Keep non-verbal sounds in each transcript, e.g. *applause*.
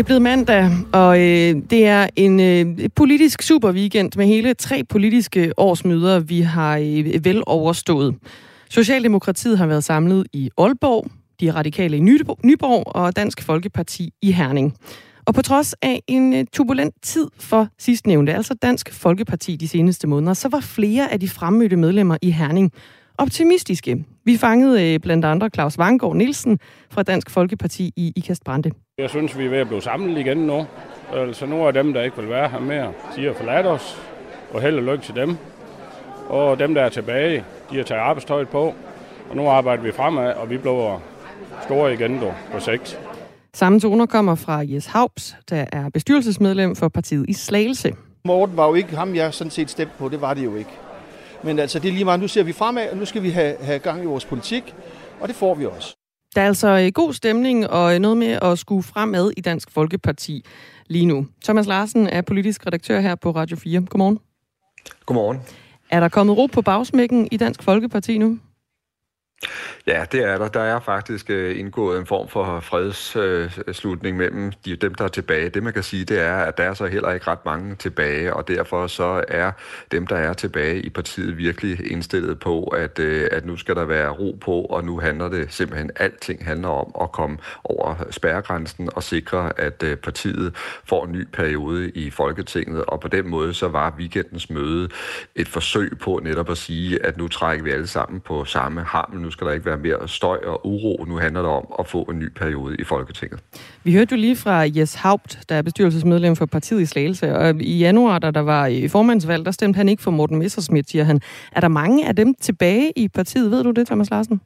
Det er blevet mandag, og øh, det er en øh, politisk super weekend med hele tre politiske årsmøder, vi har øh, vel overstået. Socialdemokratiet har været samlet i Aalborg, de radikale i Nyborg og Dansk Folkeparti i Herning. Og på trods af en øh, turbulent tid for sidstnævnte, altså Dansk Folkeparti de seneste måneder, så var flere af de fremmødte medlemmer i Herning optimistiske. Vi fangede øh, blandt andre Claus Vangård Nielsen fra Dansk Folkeparti i Ikast Brande. Jeg synes, vi er ved at blive samlet igen nu. Altså nu er dem, der ikke vil være her mere, de har forladt os, og held og lykke til dem. Og dem, der er tilbage, de har taget arbejdstøjet på, og nu arbejder vi fremad, og vi bliver store igen du, på sigt. Samme toner kommer fra Jes Haups, der er bestyrelsesmedlem for partiet i Slagelse. Morten var jo ikke ham, jeg sådan set stemte på. Det var det jo ikke. Men altså, det er lige meget. Nu ser vi fremad, og nu skal vi have, have gang i vores politik, og det får vi også. Der er altså øh, god stemning og øh, noget med at skue fremad i Dansk Folkeparti lige nu. Thomas Larsen er politisk redaktør her på Radio 4. Godmorgen. Godmorgen. Er der kommet ro på bagsmækken i Dansk Folkeparti nu? Ja, det er der. Der er faktisk øh, indgået en form for fredsslutning øh, mellem de, dem, der er tilbage. Det, man kan sige, det er, at der er så heller ikke ret mange tilbage, og derfor så er dem, der er tilbage i partiet, virkelig indstillet på, at, øh, at nu skal der være ro på, og nu handler det simpelthen, alting handler om at komme over spærregrænsen og sikre, at øh, partiet får en ny periode i Folketinget, og på den måde så var weekendens møde et forsøg på netop at sige, at nu trækker vi alle sammen på samme hamel, nu skal der ikke være mere støj og uro. Nu handler det om at få en ny periode i Folketinget. Vi hørte jo lige fra Jes Haupt, der er bestyrelsesmedlem for partiet i Slagelse, og i januar, da der var i formandsvalg, der stemte han ikke for Morten Messersmith, siger han. Er der mange af dem tilbage i partiet? Ved du det, Thomas Larsen?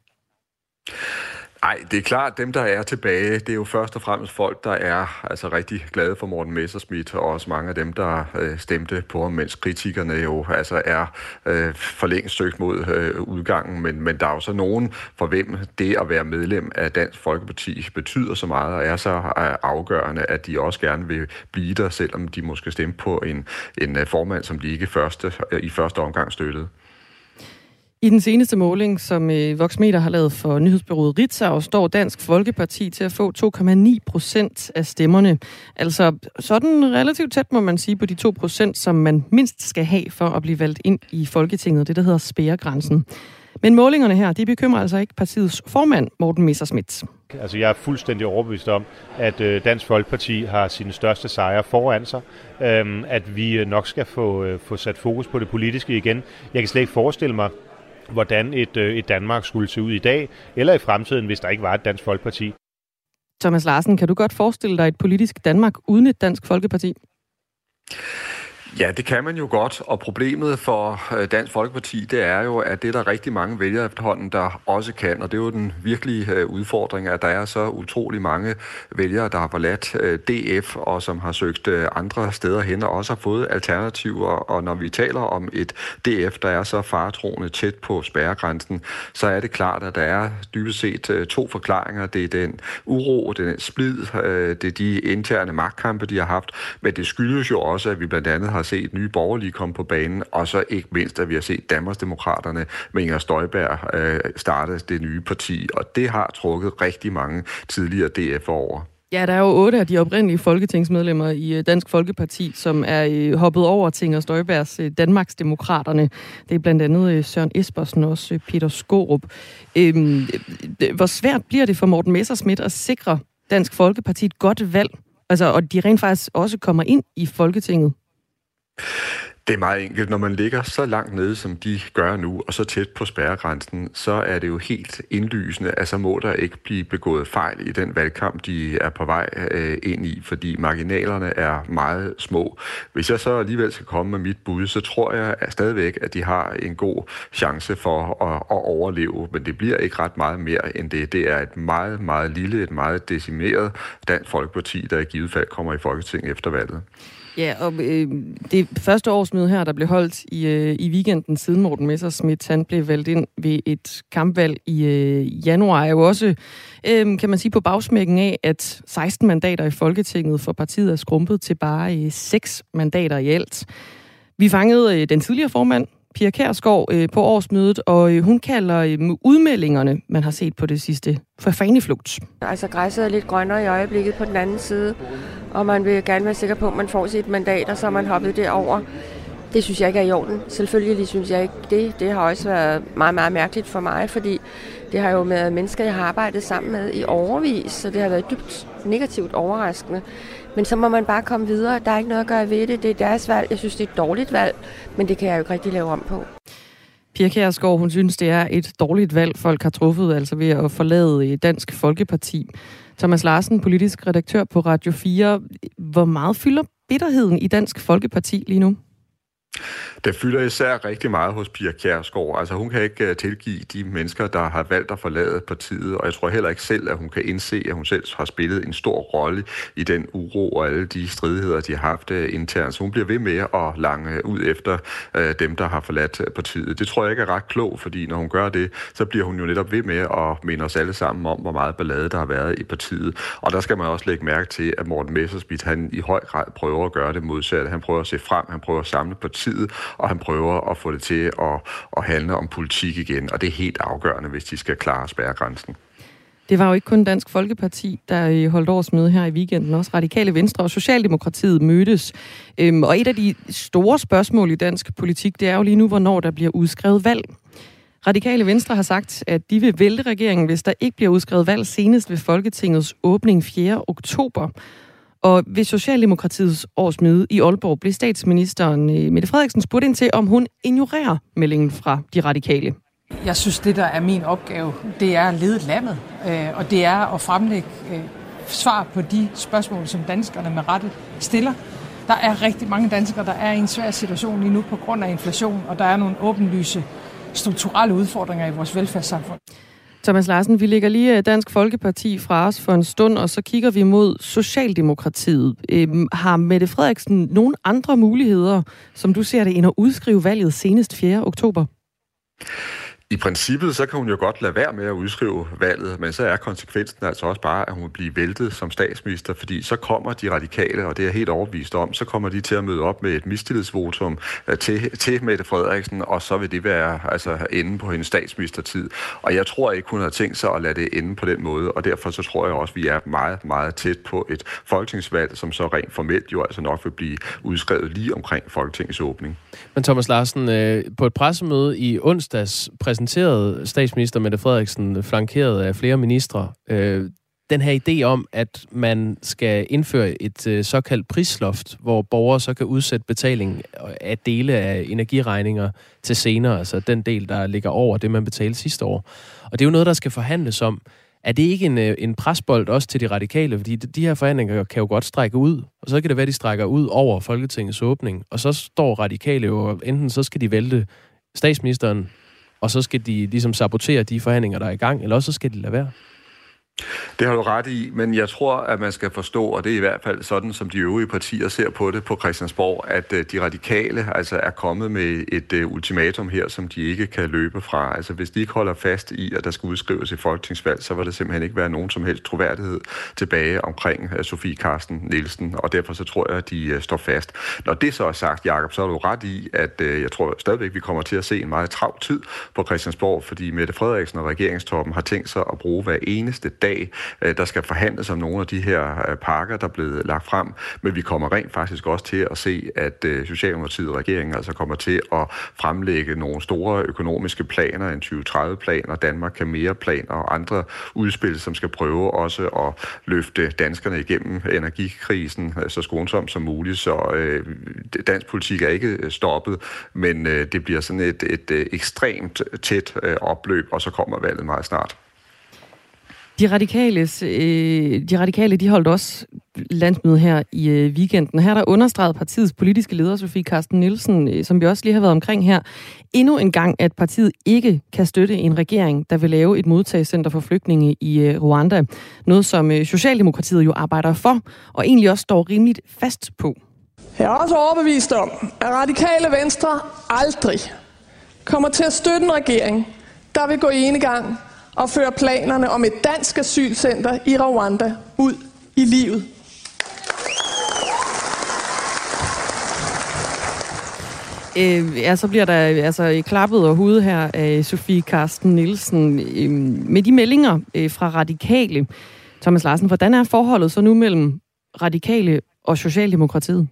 Nej, det er klart, dem der er tilbage, det er jo først og fremmest folk, der er altså rigtig glade for Morten Messerschmidt, og også mange af dem, der øh, stemte på ham, mens kritikerne jo altså er øh, for længst søgt mod øh, udgangen. Men, men der er jo så nogen, for hvem det at være medlem af Dansk Folkeparti betyder så meget, og er så øh, afgørende, at de også gerne vil blive der, selvom de måske stemte på en, en øh, formand, som de ikke første, øh, i første omgang støttede. I den seneste måling, som øh, Voxmeter har lavet for nyhedsbyrået Ritzau, står Dansk Folkeparti til at få 2,9 procent af stemmerne. Altså sådan relativt tæt, må man sige, på de 2 procent, som man mindst skal have for at blive valgt ind i Folketinget. Det, der hedder spærregrænsen. Men målingerne her, de bekymrer altså ikke partiets formand, Morten Messerschmidt. Altså, jeg er fuldstændig overbevist om, at øh, Dansk Folkeparti har sine største sejre foran sig. Øhm, at vi nok skal få, øh, få sat fokus på det politiske igen. Jeg kan slet ikke forestille mig, hvordan et, øh, et Danmark skulle se ud i dag, eller i fremtiden, hvis der ikke var et Dansk Folkeparti. Thomas Larsen, kan du godt forestille dig et politisk Danmark uden et Dansk Folkeparti? Ja, det kan man jo godt, og problemet for øh, Dansk Folkeparti, det er jo, at det er der rigtig mange vælgere efterhånden, der også kan, og det er jo den virkelige øh, udfordring, at der er så utrolig mange vælgere, der har forladt øh, DF, og som har søgt andre steder hen, og også har fået alternativer, og når vi taler om et DF, der er så faretroende tæt på spærregrænsen, så er det klart, at der er dybest set to forklaringer. Det er den uro, den splid, det er de interne magtkampe, de har haft, men det skyldes jo også, at vi blandt andet har set nye borgerlige komme på banen, og så ikke mindst, at vi har set Danmarksdemokraterne med Inger Støjberg øh, starte det nye parti, og det har trukket rigtig mange tidligere DF over. Ja, der er jo otte af de oprindelige folketingsmedlemmer i øh, Dansk Folkeparti, som er øh, hoppet over til Inger Støjbergs øh, Danmarksdemokraterne. Det er blandt andet Søren Espersen og også Peter Skorup. Øhm, hvor svært bliver det for Morten Messersmith at sikre Dansk Folkeparti et godt valg? Altså, og de rent faktisk også kommer ind i Folketinget? Det er meget enkelt. Når man ligger så langt nede, som de gør nu, og så tæt på spærregrænsen, så er det jo helt indlysende, at så må der ikke blive begået fejl i den valgkamp, de er på vej øh, ind i, fordi marginalerne er meget små. Hvis jeg så alligevel skal komme med mit bud, så tror jeg at stadigvæk, at de har en god chance for at, at overleve, men det bliver ikke ret meget mere end det. Det er et meget, meget lille, et meget decimeret Dansk Folkeparti, der i givet fald kommer i Folketinget efter valget. Ja, og øh, det første årsmøde her, der blev holdt i, øh, i weekenden siden Morten Messersmith, han blev valgt ind ved et kampvalg i øh, januar, er jo også, øh, kan man sige, på bagsmækken af, at 16 mandater i Folketinget for partiet er skrumpet til bare øh, 6 mandater i alt. Vi fangede øh, den tidligere formand Pia Kærsgaard, øh, på årsmødet, og øh, hun kalder øh, udmeldingerne, man har set på det sidste, for faneflugt. Altså græsset er lidt grønnere i øjeblikket på den anden side, og man vil gerne være sikker på, at man får sit mandat, og så er man hoppet derover. Det synes jeg ikke er i orden. Selvfølgelig synes jeg ikke det. Det har også været meget, meget mærkeligt for mig, fordi det har jo været mennesker, jeg har arbejdet sammen med i overvis, så det har været dybt negativt overraskende. Men så må man bare komme videre. Der er ikke noget at gøre ved det. Det er deres valg. Jeg synes, det er et dårligt valg, men det kan jeg jo ikke rigtig lave om på. Pia Kjærsgaard, hun synes, det er et dårligt valg, folk har truffet, altså ved at forlade eh, Dansk Folkeparti. Thomas Larsen, politisk redaktør på Radio 4. Hvor meget fylder bitterheden i Dansk Folkeparti lige nu? Det fylder især rigtig meget hos Pia Kjærsgaard. Altså hun kan ikke uh, tilgive de mennesker, der har valgt at forlade partiet, og jeg tror heller ikke selv, at hun kan indse, at hun selv har spillet en stor rolle i den uro og alle de stridigheder, de har haft uh, internt. Så hun bliver ved med at lange ud efter uh, dem, der har forladt partiet. Det tror jeg ikke er ret klogt, fordi når hun gør det, så bliver hun jo netop ved med at minde os alle sammen om, hvor meget ballade der har været i partiet. Og der skal man også lægge mærke til, at Morten Messersmith, han i høj grad prøver at gøre det modsatte. Han prøver at se frem, han prøver at samle partiet, og han prøver at få det til at, at handle om politik igen, og det er helt afgørende, hvis de skal klare spærregrænsen. Det var jo ikke kun Dansk Folkeparti, der øh, holdt årsmøde her i weekenden. Også Radikale Venstre og Socialdemokratiet mødtes. Øhm, og et af de store spørgsmål i dansk politik, det er jo lige nu, hvornår der bliver udskrevet valg. Radikale Venstre har sagt, at de vil vælte regeringen, hvis der ikke bliver udskrevet valg senest ved Folketingets åbning 4. oktober. Og ved Socialdemokratiets årsmøde i Aalborg blev statsministeren øh, Mette Frederiksen spurgt ind til, om hun ignorerer meldingen fra de radikale. Jeg synes, det der er min opgave, det er at lede landet, øh, og det er at fremlægge øh, svar på de spørgsmål, som danskerne med rette stiller. Der er rigtig mange danskere, der er i en svær situation lige nu på grund af inflation, og der er nogle åbenlyse strukturelle udfordringer i vores velfærdssamfund. Thomas Larsen, vi lægger lige øh, Dansk Folkeparti fra os for en stund, og så kigger vi mod Socialdemokratiet. Øhm, har Mette Frederiksen nogle andre muligheder, som du ser det, end at udskrive valget senest 4. oktober? I princippet, så kan hun jo godt lade være med at udskrive valget, men så er konsekvensen altså også bare, at hun bliver væltet som statsminister, fordi så kommer de radikale, og det er helt overbevist om, så kommer de til at møde op med et mistillidsvotum øh, til, til Mette Frederiksen, og så vil det være altså, ende på hendes statsministertid. Og jeg tror ikke, hun har tænkt sig at lade det ende på den måde, og derfor så tror jeg også, at vi er meget, meget tæt på et folketingsvalg, som så rent formelt jo altså nok vil blive udskrevet lige omkring Folketingets åbning. Men Thomas Larsen, øh, på et pressemøde i onsdags præsenterede statsminister Mette Frederiksen, øh, flankeret af flere ministre, øh, den her idé om, at man skal indføre et øh, såkaldt prisloft, hvor borgere så kan udsætte betaling af dele af energiregninger til senere, altså den del, der ligger over det, man betalte sidste år. Og det er jo noget, der skal forhandles om. Er det ikke en, øh, en presbold også til de radikale? Fordi de her forhandlinger kan jo godt strække ud, og så kan det være, at de strækker ud over Folketingets åbning, og så står radikale jo, enten så skal de vælte statsministeren, og så skal de ligesom sabotere de forhandlinger, der er i gang, eller også så skal de lade være. Det har du ret i, men jeg tror, at man skal forstå, og det er i hvert fald sådan, som de øvrige partier ser på det på Christiansborg, at øh, de radikale altså er kommet med et øh, ultimatum her, som de ikke kan løbe fra. Altså hvis de ikke holder fast i, at der skal udskrives et folketingsvalg, så vil der simpelthen ikke være nogen som helst troværdighed tilbage omkring øh, Sofie Karsten Nielsen, og derfor så tror jeg, at de står fast. Når det så er sagt, Jakob, så er du ret i, at jeg tror stadigvæk, vi kommer til at se en meget travl tid på Christiansborg, fordi Mette Frederiksen og regeringstoppen har tænkt sig at bruge hver eneste dag dag. Øh, der skal forhandles om nogle af de her øh, pakker, der er blevet lagt frem, men vi kommer rent faktisk også til at se, at øh, Socialdemokratiet og regeringen altså kommer til at fremlægge nogle store økonomiske planer, en 2030-plan, og Danmark kan mere plan og andre udspil, som skal prøve også at løfte danskerne igennem energikrisen så skånsomt som muligt. Så øh, dansk politik er ikke stoppet, men øh, det bliver sådan et, et, ekstremt tæt øh, opløb, og så kommer valget meget snart. De, radikales, øh, de radikale de holdt også landsmøde her i øh, weekenden. Her der understreget partiets politiske leder, Sofie Carsten Nielsen, øh, som vi også lige har været omkring her, endnu en gang, at partiet ikke kan støtte en regering, der vil lave et modtagscenter for flygtninge i øh, Rwanda. Noget, som øh, Socialdemokratiet jo arbejder for, og egentlig også står rimeligt fast på. Jeg er også overbevist om, at radikale venstre aldrig kommer til at støtte en regering, der vil gå i enegang og føre planerne om et dansk asylcenter i Rwanda ud i livet. Øh, ja, så bliver der altså klappet og hud her af Sofie Karsten Nielsen øh, med de meldinger øh, fra Radikale. Thomas Larsen, hvordan er forholdet så nu mellem Radikale og Socialdemokratiet?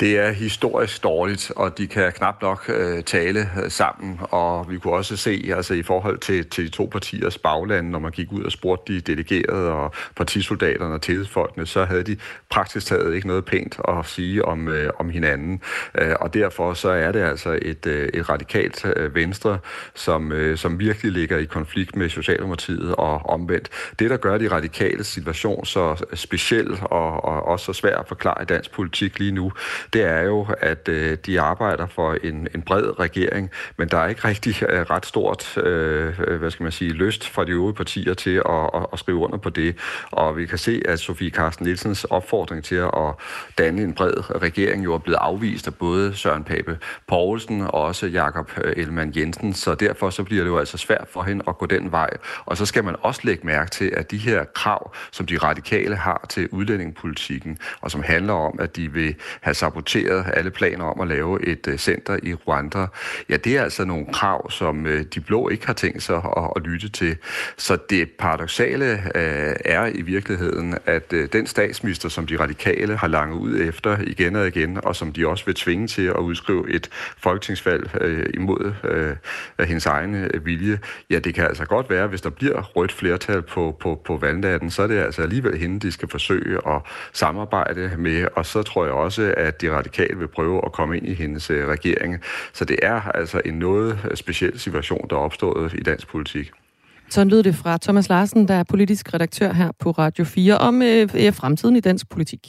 Det er historisk dårligt, og de kan knap nok øh, tale øh, sammen, og vi kunne også se altså, i forhold til, til de to partiers bagland, når man gik ud og spurgte de delegerede og partisoldaterne og tillidsfolkene, så havde de praktisk taget ikke noget pænt at sige om, øh, om hinanden. Øh, og derfor så er det altså et, øh, et radikalt øh, venstre, som, øh, som virkelig ligger i konflikt med Socialdemokratiet og omvendt. Det, der gør de radikale situation så speciel og, og også så svær at forklare i dansk politik lige nu, det er jo, at øh, de arbejder for en, en bred regering, men der er ikke rigtig øh, ret stort, øh, hvad skal man sige, lyst fra de øvrige partier til at, at, at skrive under på det. Og vi kan se, at Sofie Carsten Nielsens opfordring til at danne en bred regering jo er blevet afvist af både Søren Pape Poulsen og også Jakob øh, Ellemann Jensen, så derfor så bliver det jo altså svært for hende at gå den vej. Og så skal man også lægge mærke til, at de her krav, som de radikale har til udlændingepolitikken, og som handler om, at de vil have saboteret saboteret alle planer om at lave et øh, center i Rwanda, ja, det er altså nogle krav, som øh, de blå ikke har tænkt sig at, at lytte til. Så det paradoxale øh, er i virkeligheden, at den statsminister, som de radikale har langet ud efter igen og igen, og som de også vil tvinge til at udskrive et folketingsvalg imod uh, hendes egen vilje, ja, det kan altså godt være, hvis der bliver rødt flertal på, på, på valgnatten, så er det altså alligevel hende, de skal forsøge at samarbejde med, og så tror jeg også, at de radikale vil prøve at komme ind i hendes øh, regering. Så det er altså en noget øh, speciel situation, der er opstået i dansk politik. Sådan lød det fra Thomas Larsen, der er politisk redaktør her på Radio 4, om øh, fremtiden i dansk politik.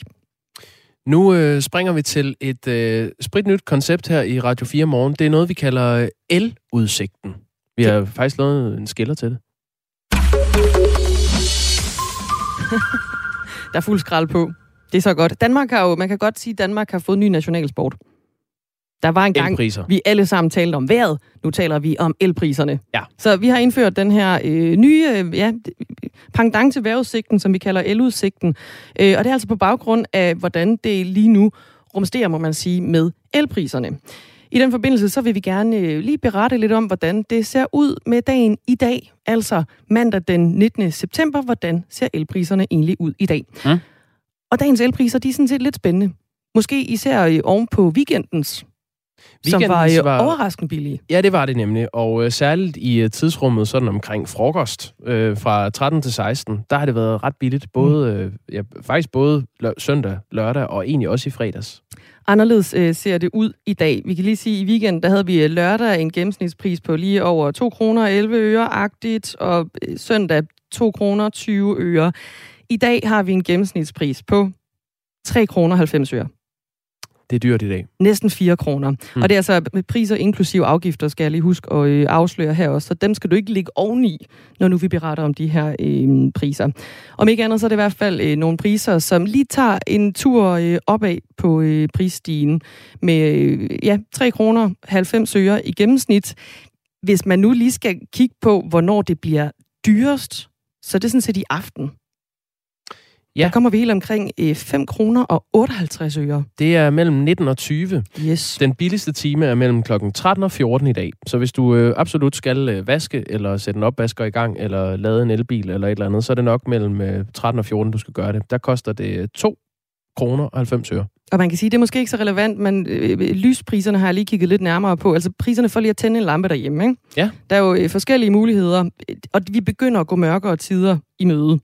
Nu øh, springer vi til et øh, spritnyt koncept her i Radio 4 morgen. Det er noget, vi kalder el-udsigten. Vi har faktisk lavet en skiller til det. *laughs* der er fuld skrald på. Det er så godt. Danmark har jo, man kan godt sige, at Danmark har fået ny nationalsport. Der var en gang, Elpriser. vi alle sammen talte om vejret. Nu taler vi om elpriserne. Ja. Så vi har indført den her øh, nye øh, ja, pangdang til vejrudsigten, som vi kalder eludsigten. Øh, og det er altså på baggrund af, hvordan det lige nu rumsterer, må man sige, med elpriserne. I den forbindelse så vil vi gerne øh, lige berette lidt om, hvordan det ser ud med dagen i dag, altså mandag den 19. september. Hvordan ser elpriserne egentlig ud i dag? Mm. Og dagens elpriser, de er sådan set lidt spændende. Måske især oven på weekendens, som var, øh, var overraskende billige. Ja, det var det nemlig. Og øh, særligt i uh, tidsrummet sådan omkring frokost øh, fra 13 til 16, der har det været ret billigt. Både, mm. øh, ja, faktisk både lø- søndag, lørdag og egentlig også i fredags. Anderledes øh, ser det ud i dag. Vi kan lige sige, at i weekenden der havde vi lørdag en gennemsnitspris på lige over 2 kroner 11 øre-agtigt, og øh, søndag 2 kroner 20 øre. I dag har vi en gennemsnitspris på 3 kroner 90 øre. Det er dyrt i dag. Næsten 4 kroner. Mm. Og det er altså med priser inklusive afgifter, skal jeg lige huske at øh, afsløre her også. Så dem skal du ikke ligge oveni, når nu vi beretter om de her øh, priser. Om ikke andet, så er det i hvert fald øh, nogle priser, som lige tager en tur øh, opad på øh, prisstigen med øh, ja, 3 kroner 90 øre i gennemsnit. Hvis man nu lige skal kigge på, hvornår det bliver dyrest, så det er sådan set i aften. Ja. Der kommer vi helt omkring 5 øh, kroner og 58 øre. Det er mellem 19 og 20. Yes. Den billigste time er mellem klokken 13 og 14 i dag. Så hvis du øh, absolut skal øh, vaske, eller sætte en opvasker i gang, eller lade en elbil, eller et eller andet, så er det nok mellem øh, 13 og 14, du skal gøre det. Der koster det 2 kroner og 90 øre. Og man kan sige, det er måske ikke så relevant, men øh, lyspriserne har jeg lige kigget lidt nærmere på. Altså priserne for lige at tænde en lampe derhjemme. Ikke? Ja. Der er jo øh, forskellige muligheder, og vi begynder at gå mørkere tider i møde.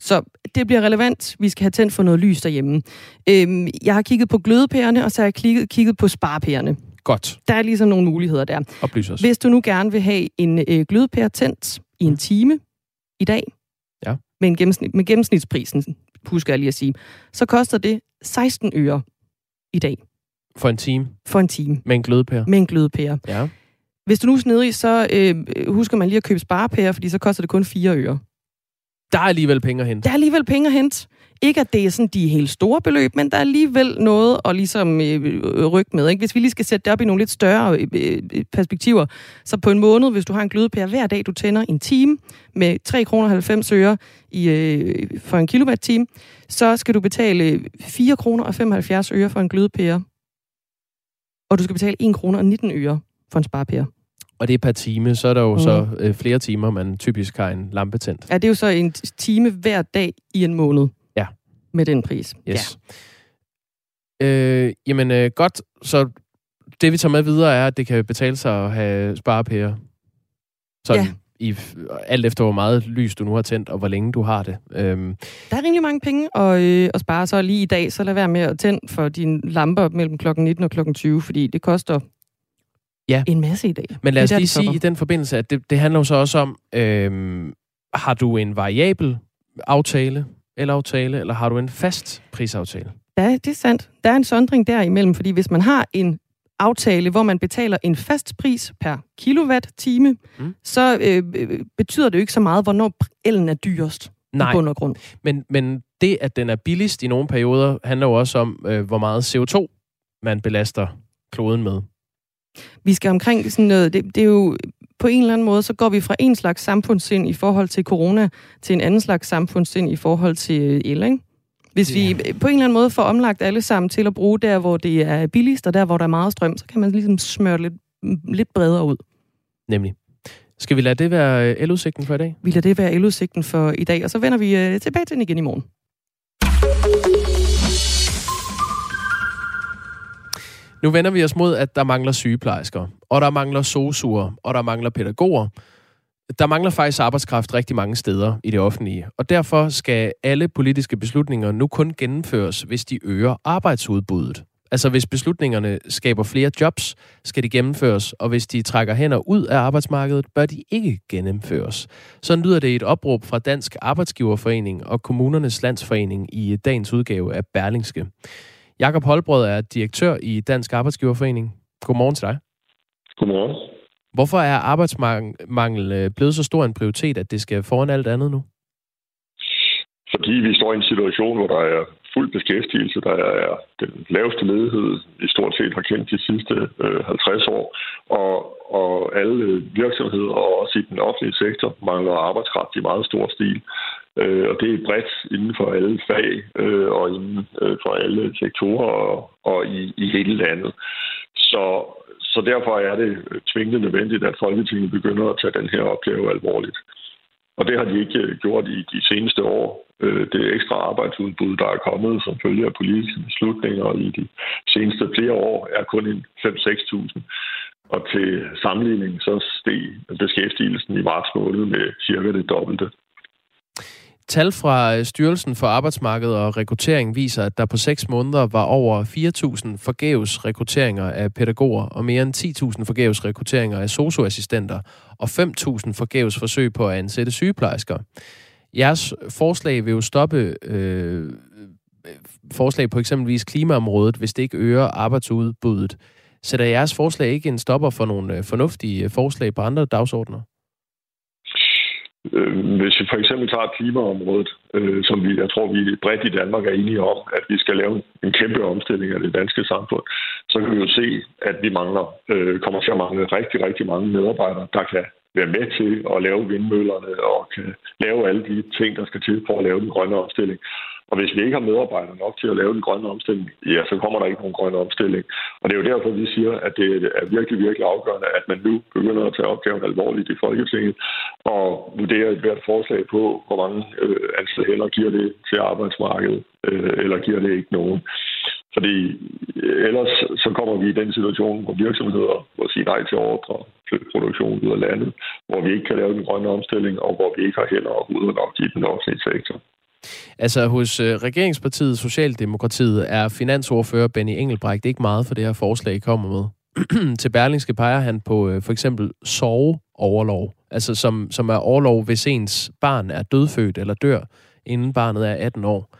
Så det bliver relevant. Vi skal have tændt for noget lys derhjemme. Øhm, jeg har kigget på glødepærerne, og så har jeg kigget, kigget på sparepærerne. Godt. Der er ligesom nogle muligheder der. Oplys os. Hvis du nu gerne vil have en øh, glødepære tændt i en time i dag, ja. med, en gennemsnit, med gennemsnitsprisen, husker jeg lige at sige, så koster det 16 øre i dag. For en time? For en time. Med en glødepære? Med en glødepære. Ja. Hvis du nu er snedig, så øh, husker man lige at købe sparepære, fordi så koster det kun 4 øre. Der er alligevel penge at hente. Der er alligevel penge at hente. Ikke at det er sådan de helt store beløb, men der er alligevel noget at ligesom øh, øh, rykke med. Ikke? Hvis vi lige skal sætte det op i nogle lidt større øh, øh, øh, perspektiver, så på en måned, hvis du har en glødepære hver dag, du tænder en time med 3,90 kroner øre i, øh, for en kilowatt-time, så skal du betale 4,75 kroner øre for en glødepære og du skal betale 1 kroner og 19 øre for en sparepære. Og det er per time, så er der jo mm. så øh, flere timer, man typisk har en lampe tændt. Ja, det er jo så en time hver dag i en måned. Ja. Med den pris. Yes. Ja. Øh, jamen øh, godt, så det vi tager med videre er, at det kan betale sig at have sparepærer. Sådan ja. i, alt efter hvor meget lys du nu har tændt, og hvor længe du har det. Øhm. Der er rimelig mange penge at, øh, at spare, så lige i dag, så lad være med at tænde for dine lamper mellem klokken 19 og klokken 20, fordi det koster ja. en masse i dag. Men lad os lige sige i den forbindelse, at det, det handler jo så også om, øhm, har du en variabel aftale, eller aftale, eller har du en fast prisaftale? Ja, det er sandt. Der er en sondring derimellem, fordi hvis man har en aftale, hvor man betaler en fast pris per kilowatt-time, mm. så øh, betyder det jo ikke så meget, hvornår elen er dyrest Nej. i bund og grund. Men, men det, at den er billigst i nogle perioder, handler jo også om, øh, hvor meget CO2 man belaster kloden med. Vi skal omkring sådan noget, det, det er jo på en eller anden måde, så går vi fra en slags samfundssind i forhold til corona, til en anden slags samfundssind i forhold til el, ikke? Hvis vi på en eller anden måde får omlagt alle sammen til at bruge der, hvor det er billigst, og der, hvor der er meget strøm, så kan man ligesom smøre lidt, lidt bredere ud. Nemlig. Skal vi lade det være øh, eludsigten for i dag? Vi lader det være eludsigten for i dag, og så vender vi øh, tilbage til den igen i morgen. Nu vender vi os mod, at der mangler sygeplejersker, og der mangler sosuer, og der mangler pædagoger. Der mangler faktisk arbejdskraft rigtig mange steder i det offentlige, og derfor skal alle politiske beslutninger nu kun gennemføres, hvis de øger arbejdsudbuddet. Altså hvis beslutningerne skaber flere jobs, skal de gennemføres, og hvis de trækker hænder ud af arbejdsmarkedet, bør de ikke gennemføres. Sådan lyder det i et opråb fra Dansk Arbejdsgiverforening og Kommunernes Landsforening i dagens udgave af Berlingske. Jakob Holbrød er direktør i Dansk Arbejdsgiverforening. Godmorgen til dig. Godmorgen. Hvorfor er arbejdsmangel øh, blevet så stor en prioritet, at det skal foran alt andet nu? Fordi vi står i en situation, hvor der er fuld beskæftigelse, der er den laveste ledighed, vi stort set har kendt de sidste øh, 50 år, og, og alle virksomheder, og også i den offentlige sektor, mangler arbejdskraft i meget stor stil. Øh, og det er bredt inden for alle fag øh, og inden øh, for alle sektorer og, og i, i hele landet. Så, så derfor er det tvingende nødvendigt, at Folketinget begynder at tage den her opgave alvorligt. Og det har de ikke øh, gjort i de seneste år. Øh, det ekstra arbejdsudbud, der er kommet som følge af politiske beslutninger i de seneste flere år, er kun 5-6.000. Og til sammenligning så steg beskæftigelsen i marts måned med cirka det dobbelte. Tal fra øh, Styrelsen for Arbejdsmarked og Rekruttering viser, at der på 6 måneder var over 4.000 forgæves rekrutteringer af pædagoger og mere end 10.000 forgæves rekrutteringer af socioassistenter og 5.000 forgæves forsøg på at ansætte sygeplejersker. Jeres forslag vil jo stoppe øh, forslag på eksempelvis klimaområdet, hvis det ikke øger arbejdsudbuddet. Sætter jeres forslag ikke en stopper for nogle øh, fornuftige øh, forslag på andre dagsordner? Øh, hvis vi for eksempel tager klimaområdet, øh, som vi, jeg tror, vi bredt i Danmark er enige om, at vi skal lave en kæmpe omstilling af det danske samfund, så kan vi jo se, at vi mangler, øh, kommer til at mangle rigtig, rigtig mange medarbejdere, der kan være med til at lave vindmøllerne og kan lave alle de ting, der skal til for at lave den grønne omstilling. Og hvis vi ikke har medarbejdere nok til at lave den grønne omstilling, ja, så kommer der ikke nogen grønne omstilling. Og det er jo derfor, vi siger, at det er virkelig, virkelig afgørende, at man nu begynder at tage opgaven alvorligt i Folketinget og vurdere et hvert forslag på, hvor mange øh, altså, ansatte hænder giver det til arbejdsmarkedet, øh, eller giver det ikke nogen. Fordi øh, ellers så kommer vi i den situation, hvor virksomheder må sige nej til ordre, flytte produktion ud af landet, hvor vi ikke kan lave den grønne omstilling, og hvor vi ikke har hænder og hoveder nok i den offentlige sektor. Altså hos øh, regeringspartiet Socialdemokratiet er finansordfører Benny Engelbrecht ikke meget for det her forslag, I kommer med. *clears throat* Til Berlingske peger han på øh, for eksempel soveoverlov, altså som, som er overlov, hvis ens barn er dødfødt eller dør, inden barnet er 18 år.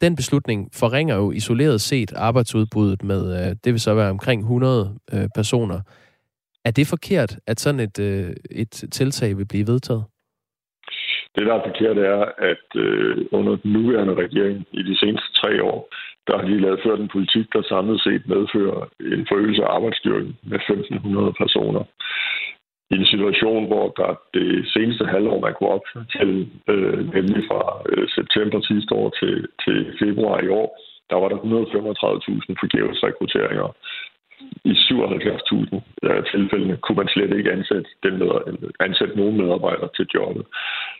Den beslutning forringer jo isoleret set arbejdsudbuddet med, øh, det vil så være omkring 100 øh, personer. Er det forkert, at sådan et, øh, et tiltag vil blive vedtaget? Det, der er forkert, er, at øh, under den nuværende regering i de seneste tre år, der har de lavet ført en politik, der samlet set medfører en forøgelse af arbejdsstyrken med 1.500 personer. I en situation, hvor der det seneste halvår, man kunne op til, øh, nemlig fra øh, september sidste år til, til februar i år, der var der 135.000 forgæves rekrutteringer i 77.000 øh, tilfælde kunne man slet ikke ansætte, den med, ansætte nogen medarbejdere til jobbet.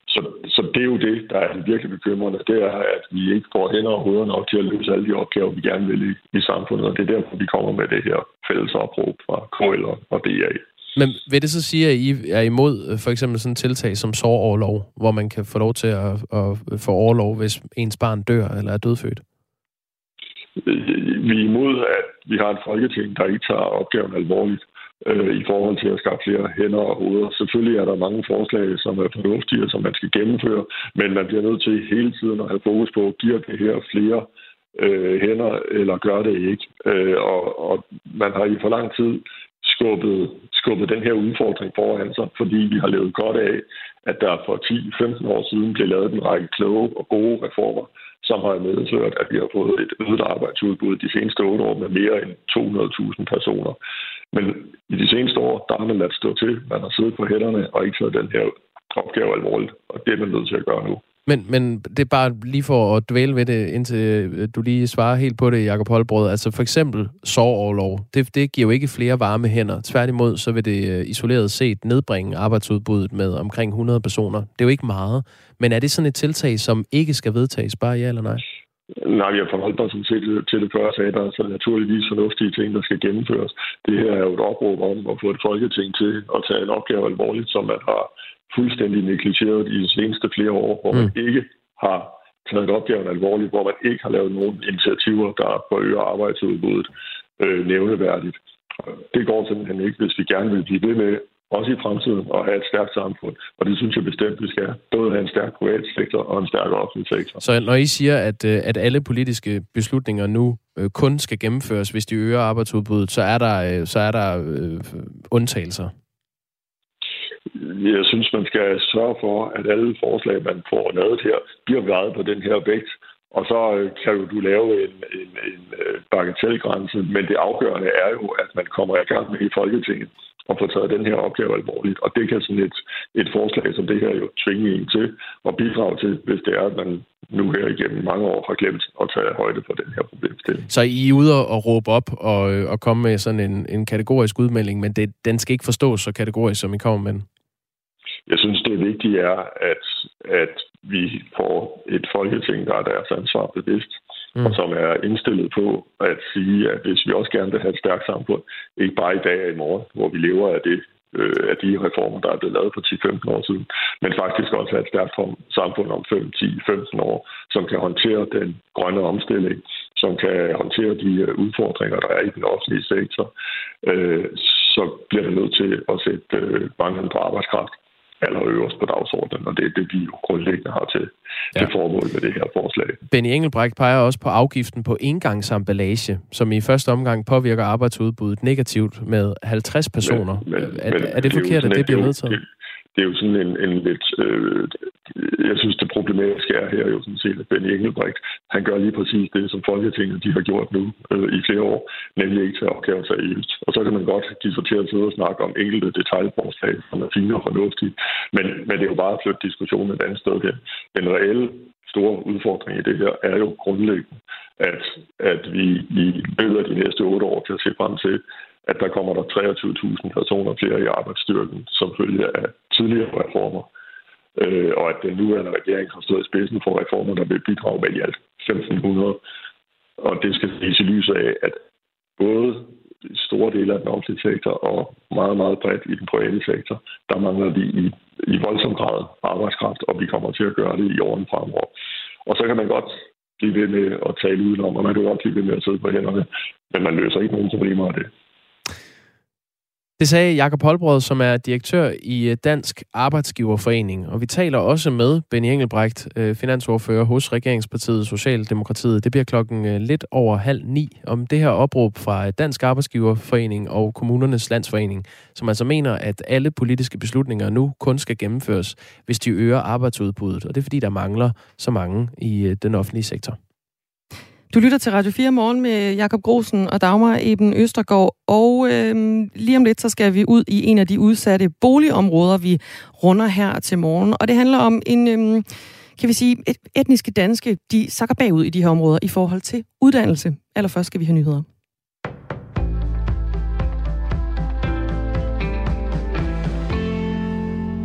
Så, så det er jo det, der er virkelig bekymrende. Det er, at vi ikke får hænder og hoveder nok til at løse alle de opgaver, vi gerne vil i, i samfundet. Og det er derfor, vi kommer med det her fælles opråb fra KL og DA. Men vil det så sige, at I er imod øh, for eksempel sådan et tiltag som såroverlov, hvor man kan få lov til at, at få overlov, hvis ens barn dør eller er dødfødt? Øh, vi er imod, at vi har et folketing, der ikke tager opgaven alvorligt øh, i forhold til at skaffe flere hænder og hoveder. Selvfølgelig er der mange forslag, som er fornuftige, som man skal gennemføre, men man bliver nødt til hele tiden at have fokus på, giver det her flere øh, hænder, eller gør det ikke. Øh, og, og man har i for lang tid skubbet, skubbet den her udfordring foran sig, fordi vi har levet godt af, at der for 10-15 år siden blev lavet en række kloge og gode reformer, som har medført, at vi har fået et øget arbejdsudbud de seneste otte år med mere end 200.000 personer. Men i de seneste år, der har man ladt stå til. Man har siddet på hænderne og ikke taget den her opgave alvorligt, og det er man nødt til at gøre nu. Men, men det er bare lige for at dvæle ved det, indtil øh, du lige svarer helt på det, Jacob Holbrød. Altså for eksempel sovoverlov, det, det giver jo ikke flere varme hænder. Tværtimod, så vil det øh, isoleret set nedbringe arbejdsudbuddet med omkring 100 personer. Det er jo ikke meget. Men er det sådan et tiltag, som ikke skal vedtages? Bare ja eller nej? Nej, vi har forholdt os til, til det før, sagde der er så naturligvis fornuftige ting, der skal gennemføres. Det her er jo et opråb om at få et folketing til at tage en opgave alvorligt, som man har fuldstændig negligeret i de seneste flere år, hvor man mm. ikke har taget opgaven alvorligt, hvor man ikke har lavet nogen initiativer, der forøger arbejdsudbuddet øh, nævneværdigt. Det går simpelthen ikke, hvis vi gerne vil blive ved med også i fremtiden, at have et stærkt samfund. Og det synes jeg bestemt, vi skal. Både have en stærk privat sektor og en stærk offentlig sektor. Så når I siger, at, øh, at alle politiske beslutninger nu øh, kun skal gennemføres, hvis de øger arbejdsudbuddet, så er der, øh, så er der øh, undtagelser? Jeg synes, man skal sørge for, at alle forslag, man får lavet her, bliver vejet på den her vægt. Og så øh, kan du lave en, en, en øh, bagatelgrænse, men det afgørende er jo, at man kommer i gang med i Folketinget og får taget den her opgave alvorligt. Og det kan sådan et, et forslag som det her jo tvinge en til at bidrage til, hvis det er, at man nu her igennem mange år har glemt at tage højde for den her problemstilling. Så I er ude og råbe op og, øh, og komme med sådan en, en kategorisk udmelding, men det, den skal ikke forstås så kategorisk, som I kommer med den? Jeg synes, det vigtige er, at, at vi får et folketing, der er deres ansvar bevidst, mm. og som er indstillet på at sige, at hvis vi også gerne vil have et stærkt samfund, ikke bare i dag og i morgen, hvor vi lever af det, øh, af de reformer, der er blevet lavet for 10-15 år siden, men faktisk også have et stærkt samfund om 5, 10, 15 år, som kan håndtere den grønne omstilling, som kan håndtere de øh, udfordringer, der er i den offentlige sektor, øh, så bliver det nødt til at sætte øh, manglen på arbejdskraft allerøverst på dagsordenen, og det er det, vi jo grundlæggende har til, ja. til formål med det her forslag. Benny Engelbrecht peger også på afgiften på engangsemballage, som i første omgang påvirker arbejdsudbuddet negativt med 50 personer. Men, men, er, men, er det, det forkert, at det bliver vedtaget? Det, det er jo sådan en, en lidt... Øh, jeg synes, det problematiske er her jo sådan set, at Benny Engelbrecht, han gør lige præcis det, som Folketinget de har gjort nu øh, i flere år, nemlig ikke tage opgaven seriøst. Og så kan man godt give sig til at sidde og snakke om enkelte detaljforslag, som er fine og fornuftige, men, men det er jo bare at flytte diskussionen et andet sted hen. Den reelle store udfordring i det her er jo grundlæggende, at, at vi i løbet af de næste otte år kan se frem til, at der kommer der 23.000 personer flere i arbejdsstyrken som følge af tidligere reformer. Øh, og at den nuværende regering har stået i spidsen for reformer, der vil bidrage med i alt 1.500. Og det skal ses i lyset af, at både store dele af den offentlige sektor og meget, meget bredt i den private sektor, der mangler vi i, i voldsom grad arbejdskraft, og vi kommer til at gøre det i årene fremover. Og så kan man godt blive ved med at tale udenom, og man kan godt blive ved med at sidde på hænderne, men man løser ikke nogen problemer af det. Det sagde Jakob Holbrød, som er direktør i øh, Dansk Arbejdsgiverforening. Og vi taler også med Benny Engelbrecht, øh, finansordfører hos Regeringspartiet Socialdemokratiet. Det bliver klokken øh, lidt over halv ni om det her opråb fra Dansk Arbejdsgiverforening og Kommunernes Landsforening, som altså mener, at alle politiske beslutninger nu kun skal gennemføres, hvis de øger arbejdsudbuddet. Og det er fordi, der mangler så mange i den offentlige sektor. Du lytter til Radio 4 morgen med Jakob Grosen og Dagmar Eben Østergaard, og øh, lige om lidt så skal vi ud i en af de udsatte boligområder, vi runder her til morgen. Og det handler om en, øh, kan vi sige, et, etniske danske, de sakker bagud i de her områder i forhold til uddannelse. Allerførst skal vi have nyheder.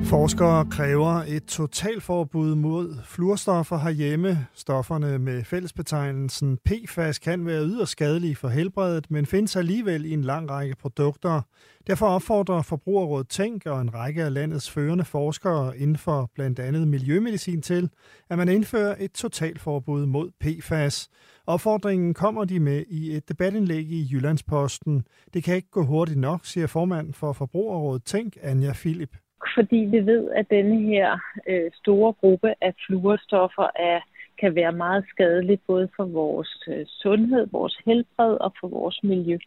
Forskere kræver et totalforbud mod fluorstoffer herhjemme. Stofferne med fællesbetegnelsen PFAS kan være yderst skadelige for helbredet, men findes alligevel i en lang række produkter. Derfor opfordrer Forbrugerrådet Tænk og en række af landets førende forskere inden for blandt andet miljømedicin til, at man indfører et totalforbud mod PFAS. Opfordringen kommer de med i et debatindlæg i Jyllandsposten. Det kan ikke gå hurtigt nok, siger formand for Forbrugerrådet Tænk, Anja Philip fordi vi ved, at denne her øh, store gruppe af fluorstoffer er, kan være meget skadelig både for vores øh, sundhed, vores helbred og for vores miljø.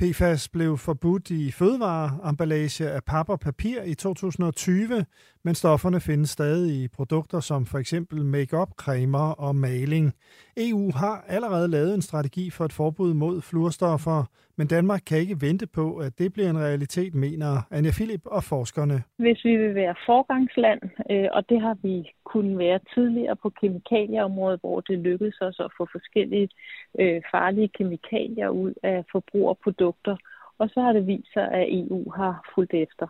PFAS blev forbudt i fødevareemballage af pap og papir i 2020, men stofferne findes stadig i produkter som for eksempel makeup, cremer og maling. EU har allerede lavet en strategi for et forbud mod fluorstoffer, men Danmark kan ikke vente på, at det bliver en realitet, mener Anja Philip og forskerne. Hvis vi vil være forgangsland, øh, og det har vi kunnet være tidligere på kemikalieområdet, hvor det lykkedes os at få forskellige øh, farlige kemikalier ud af forbrugerprodukter, og så har det vist sig, at EU har fulgt efter.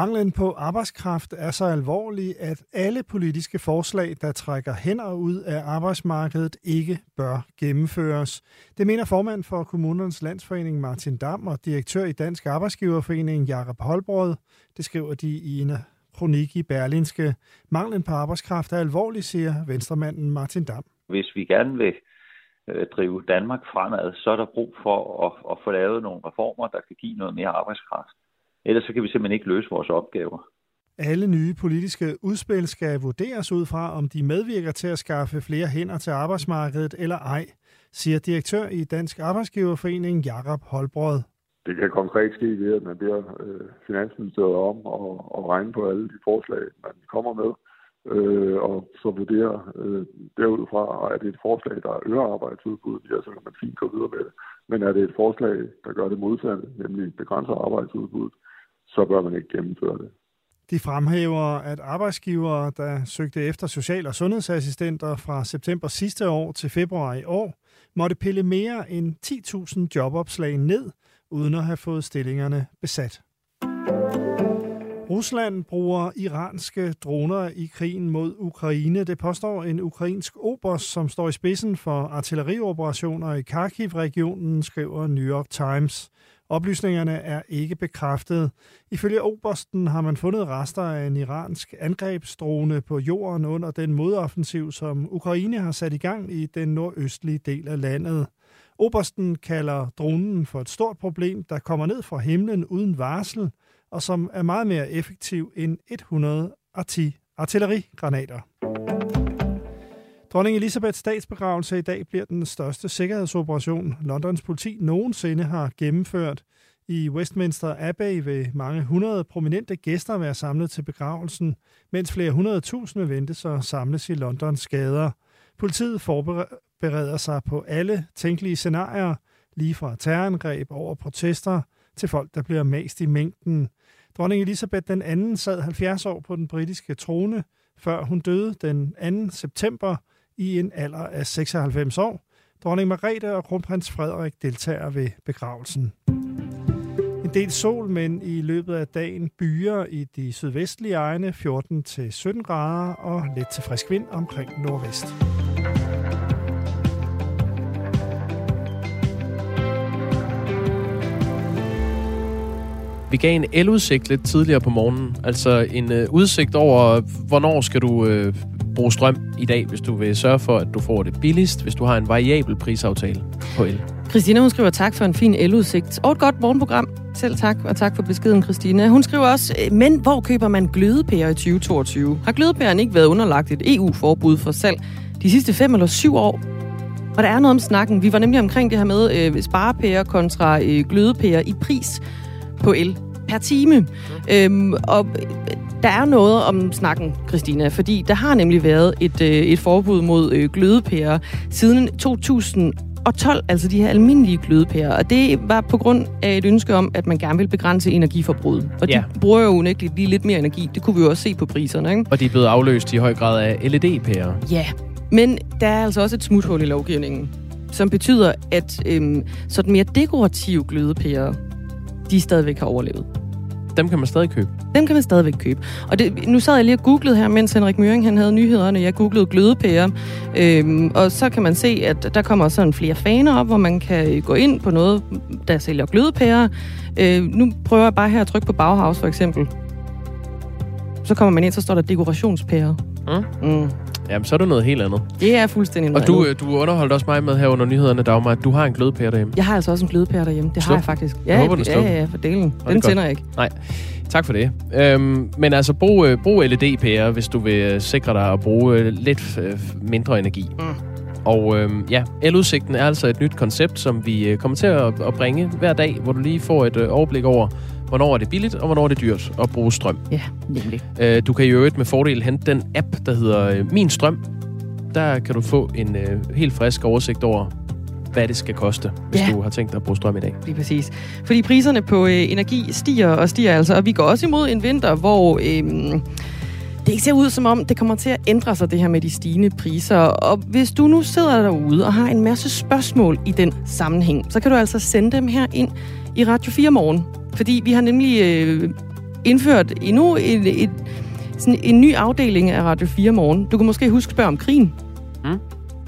Manglen på arbejdskraft er så alvorlig, at alle politiske forslag, der trækker hænder ud af arbejdsmarkedet, ikke bør gennemføres. Det mener formand for Kommunernes Landsforening Martin Dam og direktør i Dansk Arbejdsgiverforening Jakob Holbrød. Det skriver de i en kronik i Berlinske. Manglen på arbejdskraft er alvorlig, siger venstremanden Martin Dam. Hvis vi gerne vil øh, drive Danmark fremad, så er der brug for at, at få lavet nogle reformer, der kan give noget mere arbejdskraft. Ellers så kan vi simpelthen ikke løse vores opgaver. Alle nye politiske udspil skal vurderes ud fra, om de medvirker til at skaffe flere hænder til arbejdsmarkedet eller ej, siger direktør i Dansk Arbejdsgiverforening Jakob Holbrød. Det kan konkret ske ved, at man beder øh, Finansministeriet om at, at regne på alle de forslag, man kommer med, øh, og så vurdere øh, derudfra, at det er et forslag, der øger arbejdsudbuddet, ja, så kan man fint gå videre med det. Men er det et forslag, der gør det modsatte, nemlig begrænser arbejdsudbuddet, så bør man ikke gennemføre det. De fremhæver, at arbejdsgivere, der søgte efter social- og sundhedsassistenter fra september sidste år til februar i år, måtte pille mere end 10.000 jobopslag ned, uden at have fået stillingerne besat. Rusland bruger iranske droner i krigen mod Ukraine. Det påstår en ukrainsk oberst, som står i spidsen for artillerioperationer i Kharkiv-regionen, skriver New York Times. Oplysningerne er ikke bekræftet. Ifølge Obersten har man fundet rester af en iransk angrebsdrone på jorden under den modoffensiv, som Ukraine har sat i gang i den nordøstlige del af landet. Obersten kalder dronen for et stort problem, der kommer ned fra himlen uden varsel, og som er meget mere effektiv end 110 artillerigranater. Dronning Elisabeths statsbegravelse i dag bliver den største sikkerhedsoperation, Londons politi nogensinde har gennemført. I Westminster Abbey vil mange hundrede prominente gæster være samlet til begravelsen, mens flere hundrede tusinde ventes og samles i Londons gader. Politiet forbereder sig på alle tænkelige scenarier, lige fra terrorangreb over protester til folk, der bliver mast i mængden. Dronning Elisabeth den anden sad 70 år på den britiske trone, før hun døde den 2. september i en alder af 96 år. Dronning Margrethe og kronprins Frederik deltager ved begravelsen. En del sol, men i løbet af dagen byer i de sydvestlige egne 14-17 grader og lidt til frisk vind omkring nordvest. Vi gav en eludsigt lidt tidligere på morgenen. Altså en øh, udsigt over, hvornår skal du øh, bruge strøm i dag, hvis du vil sørge for, at du får det billigst, hvis du har en variabel prisaftale på el. Christina, hun skriver tak for en fin eludsigt og et godt morgenprogram. Selv tak, og tak for beskeden, Christina. Hun skriver også, øh, men hvor køber man glødepærer i 2022? Har glødepæren ikke været underlagt et EU-forbud for salg de sidste fem eller syv år? Og der er noget om snakken. Vi var nemlig omkring det her med øh, sparepærer kontra øh, glødepærer i pris på el per time. Mm. Øhm, og der er noget om snakken, Christina, fordi der har nemlig været et, øh, et forbud mod øh, glødepærer siden 2012, altså de her almindelige glødepærer. Og det var på grund af et ønske om, at man gerne vil begrænse energiforbruget. Og ja. de bruger jo unægteligt lige lidt mere energi. Det kunne vi jo også se på priserne, ikke? Og de er blevet afløst i høj grad af LED-pærer. Ja, men der er altså også et smuthul i lovgivningen, som betyder, at øhm, sådan mere dekorative glødepærer, de stadigvæk har overlevet. Dem kan man stadig købe? Dem kan man stadigvæk købe. Og det, nu sad jeg lige og googlede her, mens Henrik Møring han havde nyhederne. Jeg googlede glødepærer. Øhm, og så kan man se, at der kommer sådan flere faner op, hvor man kan gå ind på noget, der sælger glødepærer. Øh, nu prøver jeg bare her at trykke på Bauhaus for eksempel. Så kommer man ind, så står der dekorationspærer. Mm. Mm. Jamen, så er det noget helt andet. Det er fuldstændig noget Og du, andet. øh, du underholdt også mig med her under nyhederne, Dagmar, at du har en glødepære derhjemme. Jeg har altså også en glødepære derhjemme. Det Sluk. har jeg faktisk. Jeg håber, den ja, ja, ja, for delen. Er Den tænder jeg ikke. Nej, tak for det. Øhm, men altså, brug, øh, brug LED-pærer, hvis du vil øh, sikre dig at bruge lidt øh, mindre energi. Mm. Og øh, ja, eludsigten er altså et nyt koncept, som vi kommer til at, at bringe hver dag, hvor du lige får et øh, overblik over, hvornår er det billigt, og hvornår er det dyrt at bruge strøm. Ja, nemlig. Øh, du kan i øvrigt med fordel hente den app, der hedder øh, Min Strøm. Der kan du få en øh, helt frisk oversigt over, hvad det skal koste, hvis Ja. du har tænkt dig at bruge strøm i dag. Lige præcis. Fordi priserne på øh, energi stiger og stiger altså, og vi går også imod en vinter, hvor øh, det ikke ser ud som om, det kommer til at ændre sig, det her med de stigende priser. Og hvis du nu sidder derude og har en masse spørgsmål i den sammenhæng, så kan du altså sende dem her ind i Radio 4 morgen. Fordi vi har nemlig øh, indført endnu et, et, sådan en ny afdeling af Radio 4 morgen. Du kan måske huske Spørg om krigen.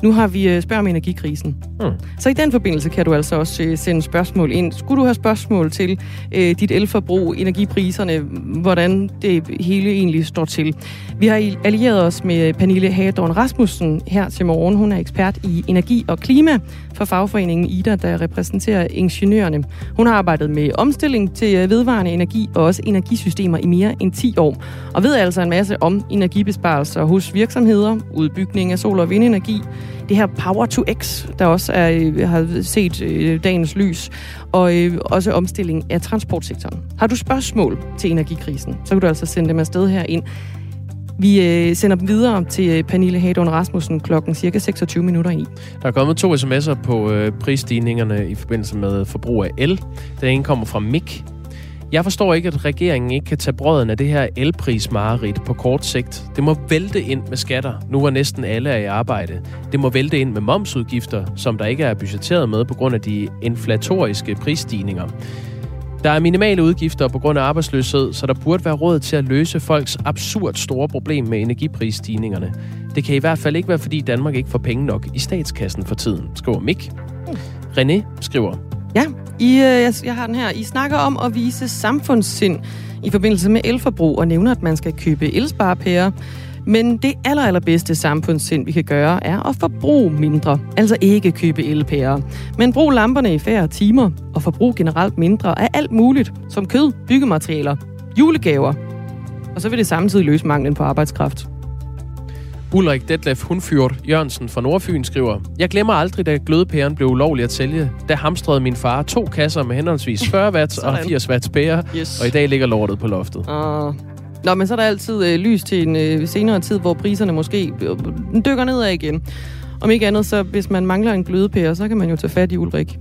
Nu har vi øh, spørg om energikrisen. Mm. Så i den forbindelse kan du altså også øh, sende spørgsmål ind. Skulle du have spørgsmål til øh, dit elforbrug, energipriserne, hvordan det hele egentlig står til? Vi har allieret os med Pernille Hagedorn Rasmussen her til morgen. Hun er ekspert i energi og klima for fagforeningen IDA, der repræsenterer ingeniørerne. Hun har arbejdet med omstilling til øh, vedvarende energi og også energisystemer i mere end 10 år, og ved altså en masse om energibesparelser hos virksomheder, udbygning af sol- og vindenergi, det her Power to X, der også er, øh, har set øh, dagens lys, og øh, også omstilling af transportsektoren. Har du spørgsmål til energikrisen, så kan du altså sende dem afsted her ind. Vi øh, sender dem videre til øh, Pernille Hadon Rasmussen klokken cirka 26 minutter i. Der er kommet to sms'er på øh, prisstigningerne i forbindelse med forbrug af el. Den ene kommer fra Mik. Jeg forstår ikke, at regeringen ikke kan tage brøden af det her elprismareridt på kort sigt. Det må vælte ind med skatter, nu hvor næsten alle er i arbejde. Det må vælte ind med momsudgifter, som der ikke er budgetteret med på grund af de inflatoriske prisstigninger. Der er minimale udgifter på grund af arbejdsløshed, så der burde være råd til at løse folks absurd store problem med energiprisstigningerne. Det kan i hvert fald ikke være, fordi Danmark ikke får penge nok i statskassen for tiden, skriver Mik. René skriver, Ja, i, øh, jeg, jeg har den her. I snakker om at vise samfundssind i forbindelse med elforbrug og nævner, at man skal købe elsparepærer. Men det aller, allerbedste samfundssind, vi kan gøre, er at forbruge mindre. Altså ikke købe elpærer. Men brug lamperne i færre timer og forbrug generelt mindre af alt muligt, som kød, byggematerialer, julegaver. Og så vil det samtidig løse manglen på arbejdskraft. Ulrik Detlef Hunfjord Jørgensen fra Nordfyn skriver, Jeg glemmer aldrig, da glødepæren blev ulovlig at sælge. Der hamstrede min far to kasser med henholdsvis 40 *laughs* watts og Sådan. 80 watts pærer, Yes. og i dag ligger lortet på loftet. Og... Nå, men så er der altid øh, lys til en øh, senere tid, hvor priserne måske øh, dykker nedad igen. Om ikke andet, så hvis man mangler en glødepære, så kan man jo tage fat i Ulrik.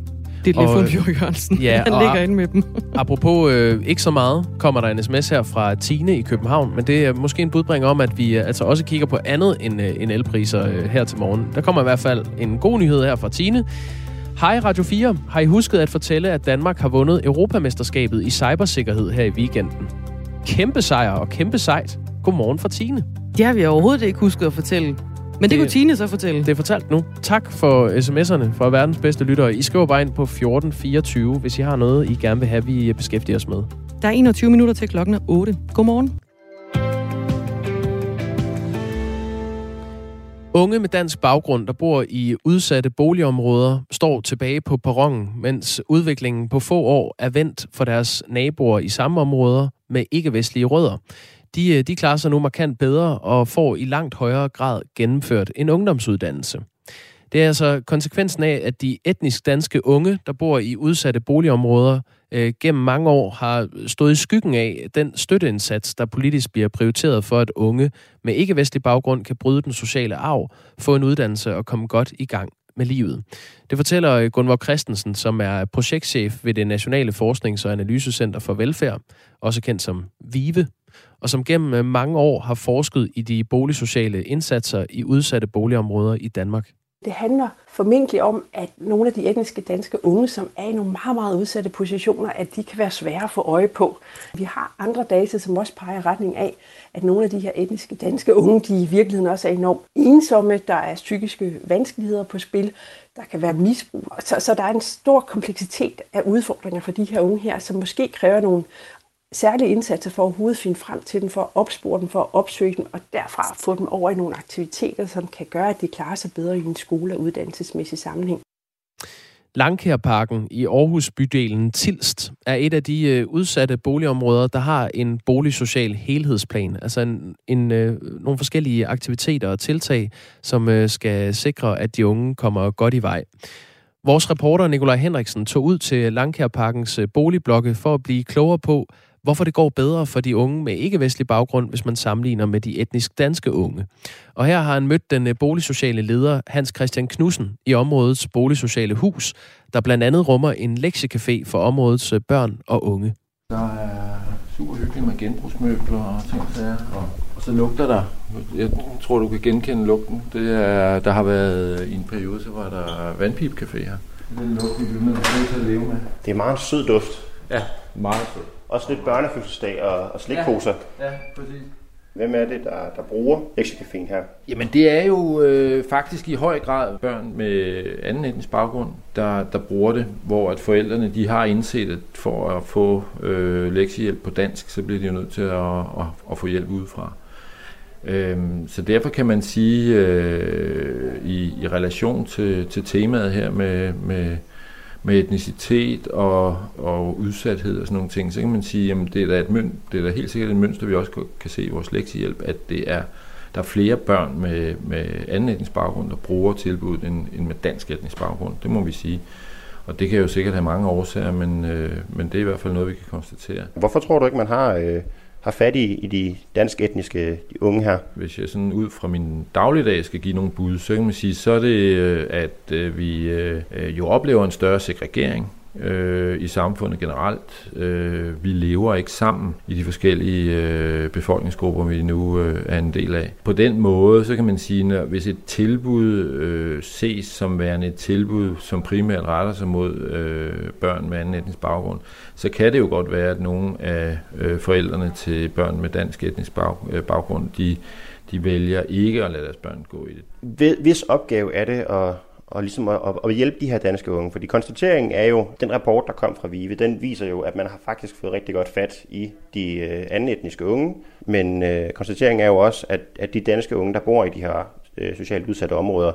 Det er øh, Fjord Jørgensen. ja, Han og- ligger inde med dem. *laughs* Apropos øh, ikke så meget, kommer der en sms her fra Tine i København, men det er måske en budbringer om, at vi øh, altså også kigger på andet end, øh, end elpriser øh, her til morgen. Der kommer i hvert fald en god nyhed her fra Tine. Hej Radio 4. Har I husket at fortælle, at Danmark har vundet Europamesterskabet i cybersikkerhed her i weekenden? Kæmpe sejr og kæmpe sejt. Godmorgen fra Tine. Det har vi overhovedet ikke husket at fortælle. Men det, det kunne Tine så fortælle. Det er fortalt nu. Tak for sms'erne fra verdens bedste lyttere. I skriver bare ind på 1424, hvis I har noget, I gerne vil have, vi beskæftiger os med. Der er 21 minutter til klokken er 8. Godmorgen. Unge med dansk baggrund, der bor i udsatte boligområder, står tilbage på perronen, mens udviklingen på få år er vendt for deres naboer i samme områder med ikke-vestlige rødder. De, øh, de klarer sig nu markant bedre og får i langt højere grad gennemført en ungdomsuddannelse. Det er altså konsekvensen af, at de etnisk danske unge, der bor i udsatte boligområder, øh, gennem mange år har stået i skyggen af den støtteindsats, der politisk bliver prioriteret for, at unge med ikke-vestlig baggrund kan bryde den sociale arv, få en uddannelse og komme godt i gang med livet. Det fortæller øh, Gunvor Christensen, som er projektchef ved det Nationale Forsknings- og Analysecenter for Velfærd, også kendt som VIVE, og som gennem øh, mange år har forsket i de boligsociale indsatser i udsatte boligområder i Danmark. Det handler formentlig om, at nogle af de etniske danske unge, som er i nogle meget, meget udsatte positioner, at de kan være svære at få øje på. Vi har andre data, som også peger i retning af, at nogle af de her etniske danske unge, de i virkeligheden også er enormt ensomme. Der er psykiske vanskeligheder på spil. Der kan være misbrug. Så, så der er en stor kompleksitet af udfordringer for de her unge her, som måske kræver nogle særlige indsatser for at overhovedet finde frem til dem, for at opspore dem, for at opsøge dem, og derfra få dem over i nogle aktiviteter, som kan gøre, at de klarer sig bedre i en skole- og uddannelsesmæssig sammenhæng. Langkærparken i Aarhus bydelen Tilst er et af de øh, udsatte boligområder, der har en boligsocial helhedsplan. Altså en, en, øh, nogle forskellige aktiviteter og tiltag, som øh, skal sikre, at de unge kommer godt i vej. Vores reporter Nikolaj Henriksen tog ud til Langkærparkens boligblokke for at blive klogere på, hvorfor det går bedre for de unge med ikke-vestlig baggrund, hvis man sammenligner med de etnisk danske unge. Og her har han mødt den øh, boligsociale leder Hans Christian Knudsen i områdets boligsociale hus, der blandt andet rummer en lektiecafé for områdets øh, børn og unge. Der er super hyggeligt med genbrugsmøbler og ting der, og, og så lugter der. Jeg tror, du kan genkende lugten. Det er, der har været i en periode, så var der vandpipcafé her. Den lugt, vi bliver nødt til at leve med. Det er meget sød duft. Ja, meget sød. Også lidt børnefødselsdag og, og slikposer. Ja, ja, præcis. Hvem er det, der, der bruger lektiecaféen her? Jamen det er jo øh, faktisk i høj grad børn med anden etnisk baggrund, der, der bruger det, hvor at forældrene de har indset, at for at få øh, lektiehjælp på dansk, så bliver de jo nødt til at, at, at få hjælp udefra. Øhm, så derfor kan man sige, øh, i, i relation til, til temaet her med, med, med etnicitet og, og udsathed og sådan nogle ting, så kan man sige, at det er da, et møn, det er da helt sikkert et mønster, vi også kan se i vores lektiehjælp, at det er, der er flere børn med, med anden etnisk baggrund, der bruger tilbuddet end, end med dansk etnisk baggrund. Det må vi sige. Og det kan jo sikkert have mange årsager, men, øh, men det er i hvert fald noget, vi kan konstatere. Hvorfor tror du ikke, man har, øh, har fat i, i de dansk etniske de unge her? Hvis jeg sådan ud fra min dagligdag skal give nogle bud, så kan man sige, så er det, øh, at øh, vi øh, jo oplever en større segregering øh, i samfundet generelt. Øh, vi lever ikke sammen i de forskellige øh, befolkningsgrupper, vi nu øh, er en del af. På den måde, så kan man sige, at hvis et tilbud øh, ses som værende et tilbud, som primært retter sig mod øh, børn med anden etnisk baggrund, så kan det jo godt være, at nogle af øh, forældrene til børn med dansk etnisk bag, øh, baggrund, de, de vælger ikke at lade deres børn gå i det. Hvis opgave er det at og ligesom at, at hjælpe de her danske unge. Fordi konstateringen er jo, den rapport, der kom fra VIVE, den viser jo, at man har faktisk fået rigtig godt fat i de øh, anden etniske unge. Men øh, konstateringen er jo også, at, at de danske unge, der bor i de her øh, socialt udsatte områder,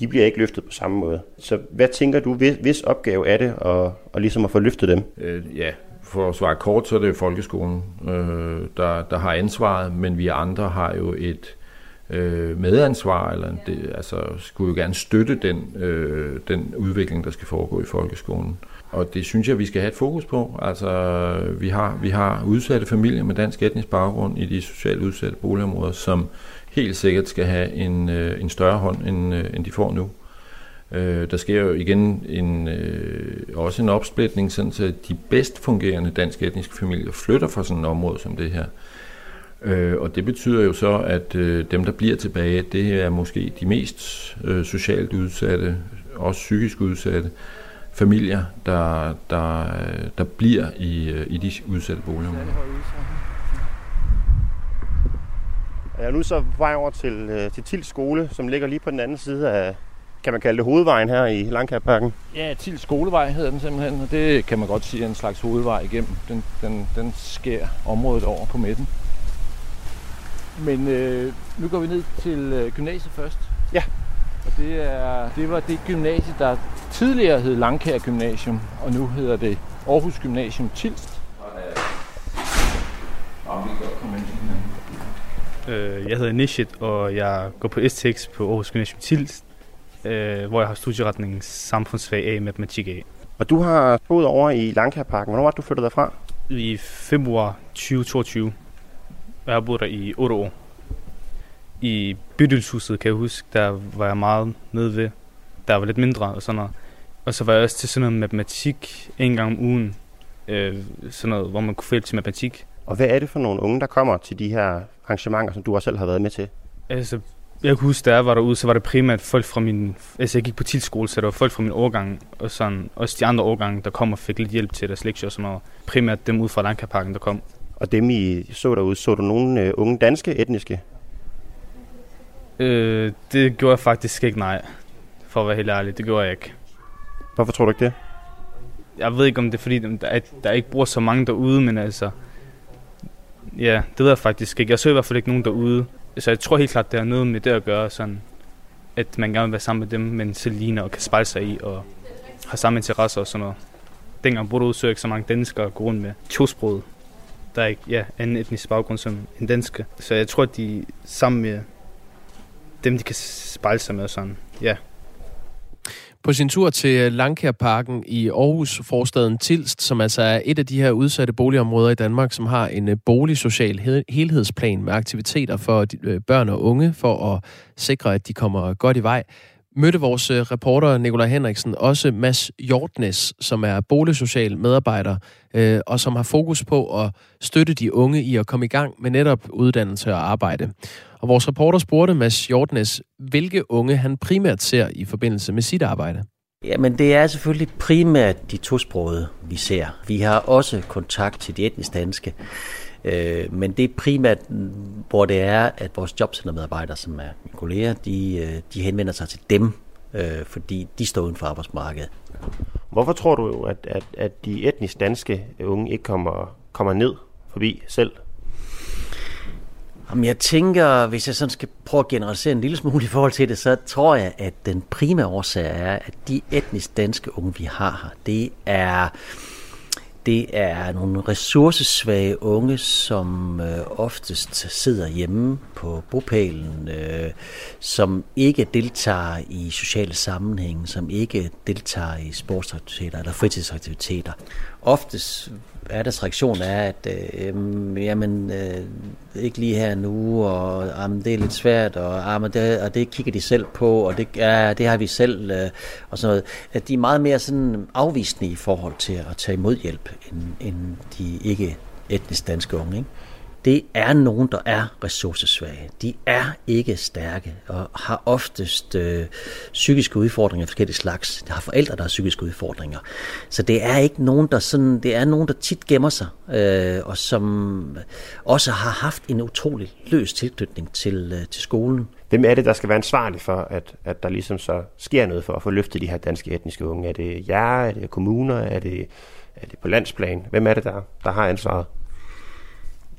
de bliver ikke løftet på samme måde. Så hvad tænker du, hvis, hvis opgave er det at, at, ligesom at få løftet dem? Øh, ja, for at svare kort, så er det folkeskolen, øh, der, der har ansvaret, men vi andre har jo et øh, medansvar, eller det, altså skulle jo gerne støtte den, øh, den udvikling, der skal foregå i folkeskolen. Og det synes jeg, vi skal have et fokus på. Altså, vi har, vi har udsatte familier med dansk etnisk baggrund i de socialt udsatte boligområder, som helt sikkert skal have en, øh, en større hånd, end, øh, end de får nu. Øh, der sker jo igen en, øh, også en opsplitning, sådan så de bedst fungerende dansk etniske familier flytter fra sådan et område som det her. Øh, og det betyder jo så, at øh, dem, der bliver tilbage, det er måske de mest øh, socialt udsatte, også psykisk udsatte familier, der, der, der bliver i, øh, i de udsatte boligområder. Jeg er nu så på vej over til, øh, til Tils skole, som ligger lige på den anden side af, kan man kalde det hovedvejen her i Langkærparken? Ja, Tils skolevej hedder den simpelthen, og det kan man godt sige er en slags hovedvej igennem. Den, den, den sker området over på midten. Men øh, nu går vi ned til øh, gymnasiet først. Ja. Og det, er, det var det gymnasie, der tidligere hed Langkær Gymnasium, og nu hedder det Aarhus Gymnasium Tilst. Øh, jeg hedder Nishit, og jeg går på STX på Aarhus Gymnasium Tilst, øh, hvor jeg har studieretningen samfundsfag A matematik A. Og du har boet over i Langkærparken. Hvornår var du flyttet derfra? I februar 2022. Jeg har boet der i 8 år. I bydelshuset, kan jeg huske, der var jeg meget nede ved. Der var lidt mindre og sådan noget. Og så var jeg også til sådan noget matematik en gang om ugen. Øh, sådan noget, hvor man kunne få hjælp til matematik. Og hvad er det for nogle unge, der kommer til de her arrangementer, som du også selv har været med til? Altså, Jeg kan huske, da jeg var derude, så var det primært folk fra min... Altså, jeg gik på tilskole, så der var folk fra min årgang, og sådan, også de andre årgange, der kom og fik lidt hjælp til deres lektier og sådan noget. Primært dem ud fra Lankaparken, der kom. Og dem, I så derude, så du nogle øh, unge danske etniske? Øh, det gjorde jeg faktisk ikke, nej. For at være helt ærlig, det gjorde jeg ikke. Hvorfor tror du ikke det? Jeg ved ikke, om det er fordi, der, er, der ikke bor så mange derude, men altså... Ja, det ved jeg faktisk ikke. Jeg så i hvert fald ikke nogen derude. Så jeg tror helt klart, det har noget med det at gøre, sådan, at man gerne vil være sammen med dem, men selv ligner og kan spejle sig i og har samme interesser og sådan noget. Dengang boede ude, så ikke så mange danskere gå rundt med tosproget. Der er ikke ja, anden etnisk baggrund som en danske. Så jeg tror, at de sammen med dem, de kan spejle sig med sådan. Ja. På sin tur til Langkærparken i Aarhus, forstaden Tilst, som altså er et af de her udsatte boligområder i Danmark, som har en øh, boligsocial helhedsplan med aktiviteter for øh, børn og unge, for at sikre, at de kommer godt i vej, mødte vores øh, reporter Nikolaj Henriksen også Mads Hjortnes, som er boligsocial medarbejder, øh, og som har fokus på at støtte de unge i at komme i gang med netop uddannelse og arbejde. Og vores reporter spurgte Mads Hjortnes, hvilke unge han primært ser i forbindelse med sit arbejde. Jamen det er selvfølgelig primært de tosprogede, vi ser. Vi har også kontakt til de etnisk danske, øh, men det er primært, hvor det er, at vores jobcentermedarbejdere, som er mine kolleger, de, øh, de henvender sig til dem, øh, fordi de står uden for arbejdsmarkedet. Hvorfor tror du, at, at, at de etnisk danske unge ikke kommer, kommer ned forbi selv? Jamen, jeg tænker, hvis jeg sådan skal prøve at generalisere en lille smule i forhold til det, så tror jeg, at den primære årsag er, at de etnisk danske unge, vi har her, det er, det er nogle ressourcesvage unge, som øh, oftest sidder hjemme på bopælen, øh, som ikke deltager i sociale sammenhænge, som ikke deltager i sportsaktiviteter eller fritidsaktiviteter. Oftest er reaktion er, at øh, jamen, øh, ikke lige her nu, og jamen, det er lidt svært, og, jamen, det, og det kigger de selv på, og det, ja, det har vi selv, øh, og sådan noget. At de er meget mere sådan afvisende i forhold til at tage imod hjælp, end, end de ikke etnisk danske unge. Ikke? Det er nogen, der er ressourcesvage. De er ikke stærke og har oftest øh, psykiske udfordringer af forskellige slags. De har forældre, der har psykiske udfordringer. Så det er ikke nogen, der sådan, det er nogen, der tit gemmer sig, øh, og som også har haft en utrolig løs tilknytning til, øh, til skolen. Hvem er det, der skal være ansvarlig for, at, at der ligesom så sker noget for at få løftet de her danske etniske unge? Er det jer? Er det kommuner? Er det, er det på landsplan? Hvem er det, der, der har ansvaret?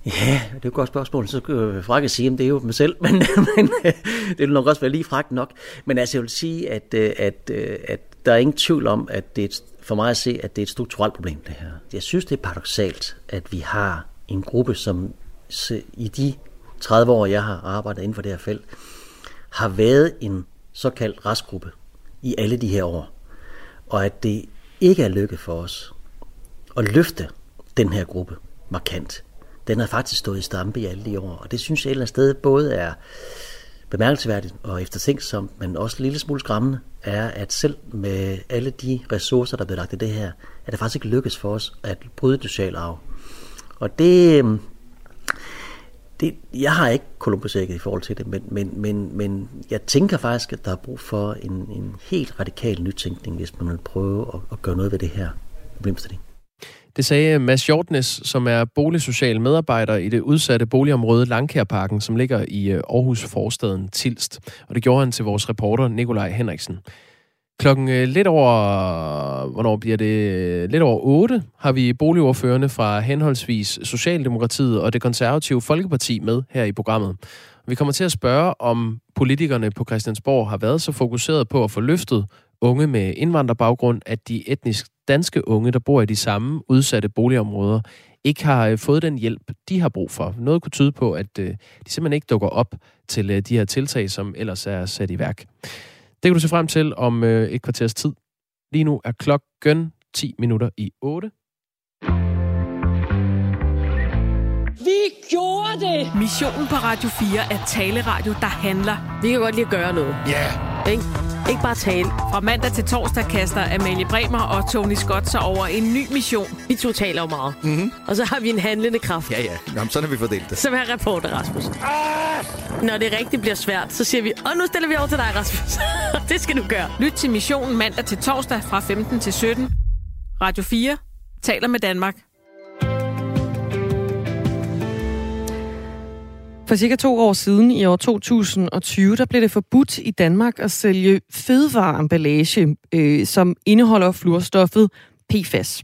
Ja, det er et godt spørgsmål. Så skal jeg frakke sige, at det er jo mig selv, *laughs* men, men øh, det vil nok også være lige fragt nok. Men altså, jeg vil sige, at, øh, at, øh, at der er ingen tvivl om, at det er et, for mig at se, at det er et strukturelt problem, det her. Jeg synes, det er paradoxalt, at vi har en gruppe, som i de 30 år, jeg har arbejdet inden for det her felt, har været en såkaldt restgruppe i alle de her år. Og at det ikke er lykket for os at løfte den her gruppe markant den har faktisk stået i stampe i alle de år. Og det synes jeg et eller andet sted både er bemærkelsesværdigt og eftertænksomt, men også en lille smule skræmmende, er, at selv med alle de ressourcer, der er lagt i det her, er det faktisk ikke lykkes for os at bryde det sociale arv. Og det, øhm, det, jeg har ikke columbus i forhold til det, men, men, men, men jeg tænker faktisk, at der er brug for en, en helt radikal nytænkning, hvis man vil prøve at, at gøre noget ved det her problemstilling. Det sagde Mads Hjortnes, som er boligsocial medarbejder i det udsatte boligområde Langkærparken, som ligger i øh, Aarhus forstaden Tilst. Og det gjorde han til vores reporter Nikolaj Henriksen. Klokken øh, lidt over, hvornår bliver det? Øh, lidt over 8 har vi boligordførende fra henholdsvis Socialdemokratiet og det konservative Folkeparti med her i programmet. Vi kommer til at spørge, om politikerne på Christiansborg har været så fokuseret på at få løftet unge med indvandrerbaggrund, at de etnisk danske unge, der bor i de samme udsatte boligområder, ikke har øh, fået den hjælp, de har brug for. Noget kunne tyde på, at øh, de simpelthen ikke dukker op til øh, de her tiltag, som ellers er sat i værk. Det kan du se frem til om et kvarters tid. Lige nu er klokken 10 minutter i 8. Vi gjorde det! Missionen på Radio 4 er taleradio, der handler. Vi kan godt lide at gøre noget. Ja! Yeah. Ikke? Ikke bare tale. Fra mandag til torsdag kaster Amalie Bremer og Tony Scott sig over en ny mission. Vi to taler jo meget. Mm-hmm. Og så har vi en handlende kraft. Ja, ja. Jamen, sådan har vi fordelt det. Som er reporter, Rasmus. Ah! Når det rigtig bliver svært, så siger vi, og nu stiller vi over til dig, Rasmus. *laughs* det skal du gøre. Lyt til missionen mandag til torsdag fra 15 til 17. Radio 4 taler med Danmark. For cirka to år siden, i år 2020, der blev det forbudt i Danmark at sælge fødevareemballage, øh, som indeholder fluorstoffet PFAS.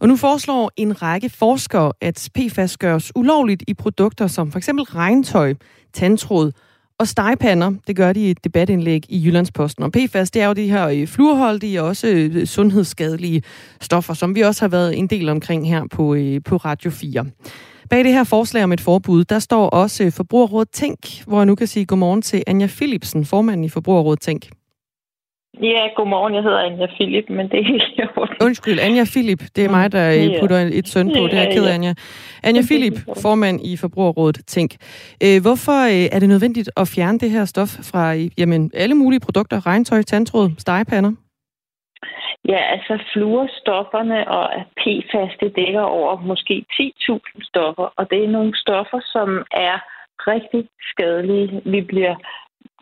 Og nu foreslår en række forskere, at PFAS gøres ulovligt i produkter som f.eks. regntøj, tandtråd og stegepander. Det gør de i et debatindlæg i Jyllandsposten. Og PFAS, det er jo de her øh, fluorholdige og også øh, sundhedsskadelige stoffer, som vi også har været en del omkring her på, øh, på Radio 4. Bag det her forslag om et forbud, der står også Forbrugerrådet Tænk, hvor jeg nu kan sige godmorgen til Anja Philipsen, formanden i Forbrugerrådet Tænk. Ja, godmorgen. Jeg hedder Anja Philip, men det er helt Undskyld, Anja Philip. Det er mig, der yeah. putter et søn på. Det er jeg ked af, Anja. Anja Philip, formand i Forbrugerrådet Tænk. Hvorfor er det nødvendigt at fjerne det her stof fra jamen, alle mulige produkter? Regntøj, tandtråd, stegepander? Ja, altså fluorstofferne og PFAS, det dækker over måske 10.000 stoffer, og det er nogle stoffer, som er rigtig skadelige. Vi bliver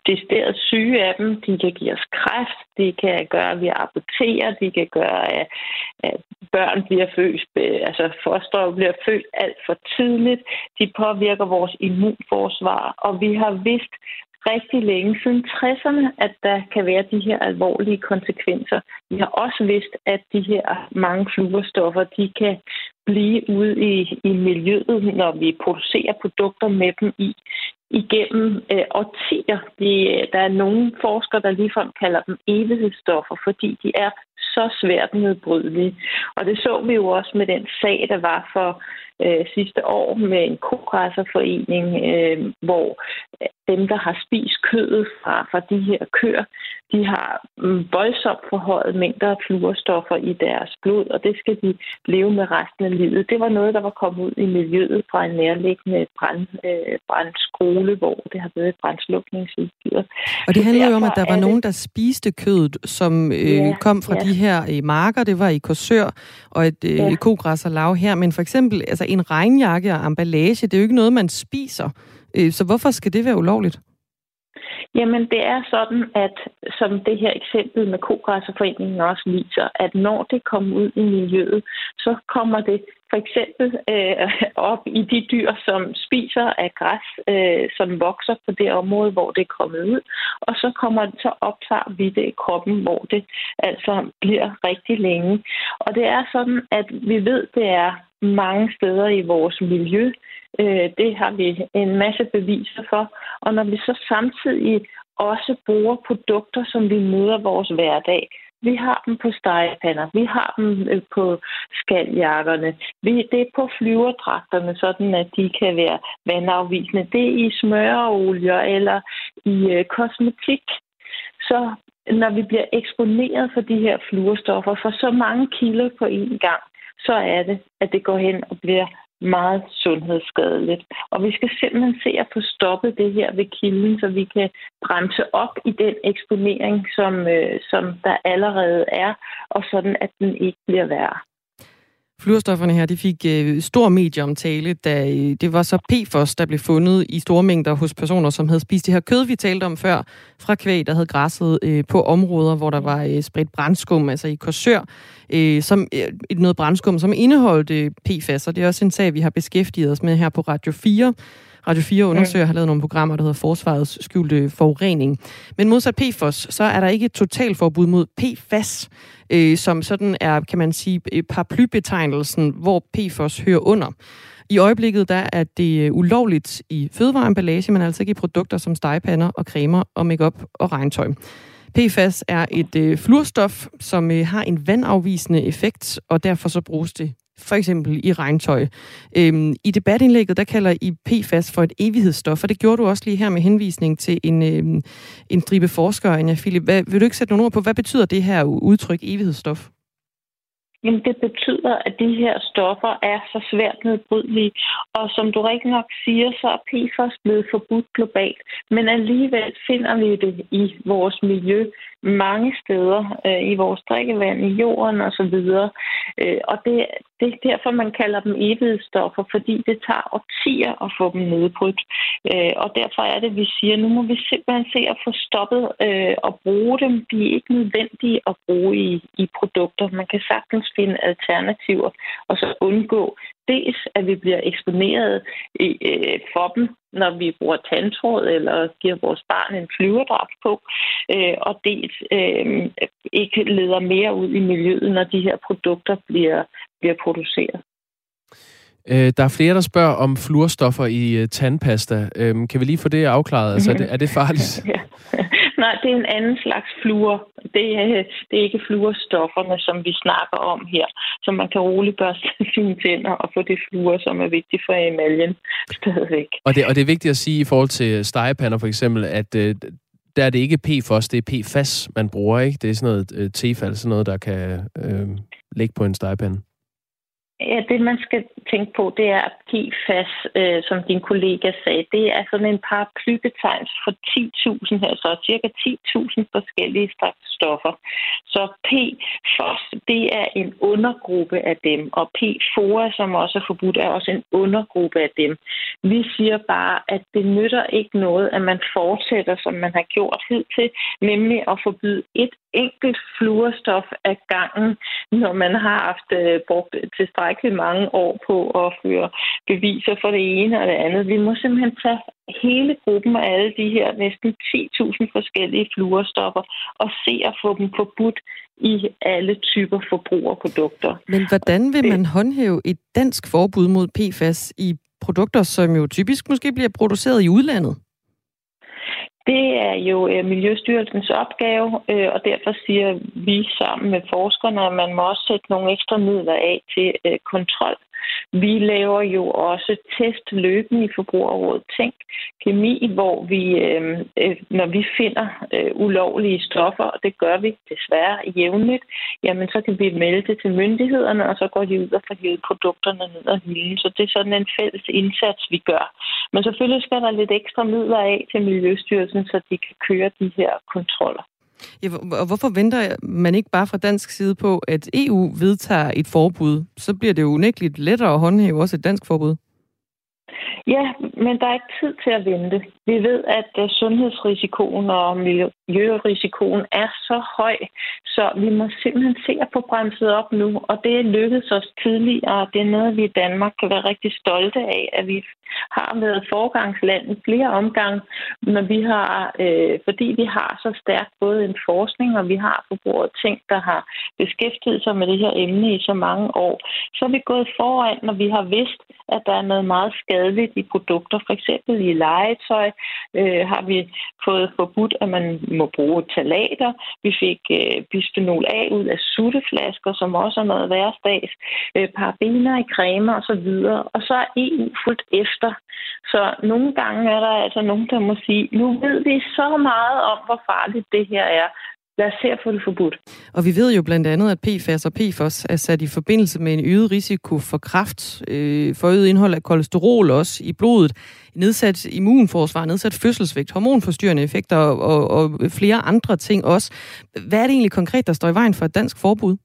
decideret syge af dem. De kan give os kræft, de kan gøre, at vi aborterer, de kan gøre, at, at børn bliver født, altså foster bliver født alt for tidligt. De påvirker vores immunforsvar, og vi har vidst rigtig længe, siden 60'erne, at der kan være de her alvorlige konsekvenser. Vi har også vidst, at de her mange fluorstoffer, de kan blive ude i, i miljøet, når vi producerer produkter med dem i igennem øh, årtier. De, der er nogle forskere, der ligefrem kalder dem evighedsstoffer, fordi de er så svært nedbrydelige. Og det så vi jo også med den sag, der var for øh, sidste år med en kogræsserforening, øh, hvor dem, der har spist kødet fra, fra de her køer, de har mm, voldsomt forhøjet mængder af fluorstoffer i deres blod, og det skal de leve med resten af livet. Det var noget, der var kommet ud i miljøet fra en nærliggende brand, øh, brandskole, hvor det har været et brændslukningsudstyr. Og det handler jo om, at der var nogen, der spiste kødet, som øh, ja, kom fra ja. de her øh, marker. Det var i Korsør og et øh, ja. kogræsserlav her. Men for eksempel altså en regnjakke og emballage, det er jo ikke noget, man spiser. Øh, så hvorfor skal det være ulovligt? Jamen, det er sådan, at som det her eksempel med Kogræsserforeningen også viser, at når det kommer ud i miljøet, så kommer det for eksempel øh, op i de dyr, som spiser af græs, øh, som vokser på det område, hvor det er kommet ud, og så kommer det, så optager vi det i kroppen, hvor det altså bliver rigtig længe. Og det er sådan, at vi ved, det er mange steder i vores miljø, Øh, det har vi en masse beviser for. Og når vi så samtidig også bruger produkter, som vi møder vores hverdag, vi har dem på stegepander, vi har dem øh, på skaljakkerne, vi, det er på flyverdragterne, sådan at de kan være vandafvisende. Det er i smøreolier eller i øh, kosmetik. Så når vi bliver eksponeret for de her fluorstoffer for så mange kilo på én gang, så er det, at det går hen og bliver meget sundhedsskadeligt. Og vi skal simpelthen se at få stoppet det her ved kilden, så vi kan bremse op i den eksponering, som, øh, som der allerede er, og sådan at den ikke bliver værre. Fluorstofferne her, de fik øh, stor medieomtale, da øh, det var så PFOS, der blev fundet i store mængder hos personer, som havde spist det her kød, vi talte om før, fra kvæg, der havde græsset øh, på områder, hvor der var øh, spredt brændskum, altså i Korsør, øh, som, øh, noget brændskum, som indeholdt øh, PFAS, og det er også en sag, vi har beskæftiget os med her på Radio 4. Radio 4 undersøger har lavet nogle programmer, der hedder Forsvarets skjulte forurening. Men modsat PFOS, så er der ikke et totalforbud mod PFAS, øh, som sådan er, kan man sige, paraplybetegnelsen, hvor PFOS hører under. I øjeblikket der er det øh, ulovligt i fødevareemballage, men altså ikke i produkter som stegepander og cremer og makeup og regntøj. PFAS er et øh, fluorstof, som øh, har en vandafvisende effekt, og derfor så bruges det for eksempel i regntøj. Øhm, I debatindlægget, der kalder I PFAS for et evighedsstof, og det gjorde du også lige her med henvisning til en, øhm, en dribe forsker, Anja Philip. Hvad, vil du ikke sætte nogle ord på, hvad betyder det her udtryk evighedsstof? Jamen, det betyder, at de her stoffer er så svært nedbrydelige. Og som du rigtig nok siger, så er PFAS blevet forbudt globalt. Men alligevel finder vi det i vores miljø mange steder øh, i vores drikkevand, i jorden osv. Øh, og det, det er derfor, man kalder dem evighedsstoffer, fordi det tager årtier at få dem nedbrudt. Øh, og derfor er det, vi siger, nu må vi simpelthen se at få stoppet øh, at bruge dem. De er ikke nødvendige at bruge i, i produkter. Man kan sagtens finde alternativer, og så undgå dels, at vi bliver eksponeret øh, for dem, når vi bruger tandtråd eller giver vores barn en flyverdragt på, øh, og dels øh, ikke leder mere ud i miljøet, når de her produkter bliver, bliver produceret. Øh, der er flere, der spørger om fluorstoffer i uh, tandpasta. Øh, kan vi lige få det afklaret? Altså, er, det, er det farligt? *laughs* ja. Nej, det er en anden slags fluor. Det er, det er ikke fluorstofferne, som vi snakker om her. Så man kan roligt børste *laughs* sine tænder og få det fluor, som er vigtigt for emaljen stadigvæk. Og det, og det er vigtigt at sige i forhold til stegepander for eksempel, at øh, der er det ikke PFOS, det er PFAS, man bruger, ikke? Det er sådan noget øh, tefal, sådan noget, der kan øh, ligge på en stegepande. Ja, det man skal tænke på, det er PFAS, øh, som din kollega sagde. Det er sådan en paraplybetegnelse for 10.000, altså cirka 10.000 forskellige slags stoffer. Så PFOS, det er en undergruppe af dem, og PFOA, som også er forbudt, er også en undergruppe af dem. Vi siger bare, at det nytter ikke noget, at man fortsætter, som man har gjort hidtil, nemlig at forbyde et enkelt fluorstof af gangen, når man har haft øh, brugt tilstrækkeligt mange år på at føre beviser for det ene og det andet. Vi må simpelthen tage hele gruppen af alle de her næsten 10.000 forskellige fluorstoffer og se at få dem forbudt i alle typer forbrugerprodukter. Men hvordan vil man håndhæve et dansk forbud mod PFAS i produkter, som jo typisk måske bliver produceret i udlandet? Det er jo øh, Miljøstyrelsens opgave, øh, og derfor siger vi sammen med forskerne, at man må også sætte nogle ekstra midler af til øh, kontrol vi laver jo også test løbende i Forbrugerrådet Tænk Kemi, hvor vi, øh, øh, når vi finder øh, ulovlige stoffer, og det gør vi desværre jævnligt, jamen så kan vi melde det til myndighederne, og så går de ud og får hævet produkterne ned og hylden. Så det er sådan en fælles indsats, vi gør. Men selvfølgelig skal der lidt ekstra midler af til Miljøstyrelsen, så de kan køre de her kontroller. Ja, og hvorfor venter man ikke bare fra dansk side på, at EU vedtager et forbud? Så bliver det jo unægteligt lettere at håndhæve også et dansk forbud. Ja, men der er ikke tid til at vente. Vi ved, at øh, sundhedsrisikoen og miljørisikoen er så høj, så vi må simpelthen se at få bremset op nu. Og det er lykkedes os tidligere, og det er noget, vi i Danmark kan være rigtig stolte af, at vi har været forgangsland i flere omgange, når vi har, øh, fordi vi har så stærkt både en forskning, og vi har forbruget ting, der har beskæftiget sig med det her emne i så mange år, så er vi gået foran, når vi har vidst, at der er noget meget skade skadeligt i produkter. For eksempel i legetøj øh, har vi fået forbudt, at man må bruge talater. Vi fik øh, bisphenol A ud af sutteflasker, som også er noget hverdags. Øh, parabener i cremer osv. Og så er EU fuldt efter. Så nogle gange er der altså nogen, der må sige, nu ved vi så meget om, hvor farligt det her er lad os se at få det forbudt. Og vi ved jo blandt andet, at PFAS og PFOS er sat i forbindelse med en øget risiko for kræft, øh, for øget indhold af kolesterol også i blodet, nedsat immunforsvar, nedsat fødselsvægt, hormonforstyrrende effekter og, og, og flere andre ting også. Hvad er det egentlig konkret, der står i vejen for et dansk forbud?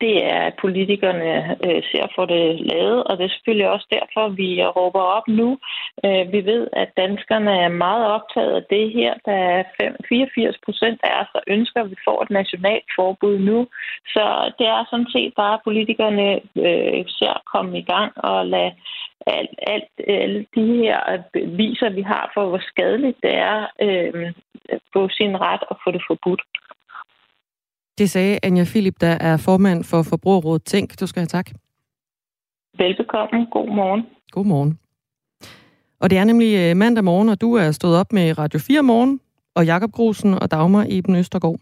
Det er, at politikerne øh, ser for det lavet, og det er selvfølgelig også derfor, vi råber op nu. Øh, vi ved, at danskerne er meget optaget af det her. Der er 84 procent af os, der ønsker, at vi får et nationalt forbud nu. Så det er sådan set bare, at politikerne øh, ser at komme i gang og lade alt, alt, alle de her viser, vi har for, hvor skadeligt det er øh, på sin ret at få det forbudt. Det sagde Anja Philip, der er formand for Forbrugerrådet Tænk. Du skal have tak. Velbekomme. God morgen. God morgen. Og det er nemlig øh, mandag morgen, og du er stået op med Radio 4 morgen, og Jakob Grusen og Dagmar Eben Østergaard.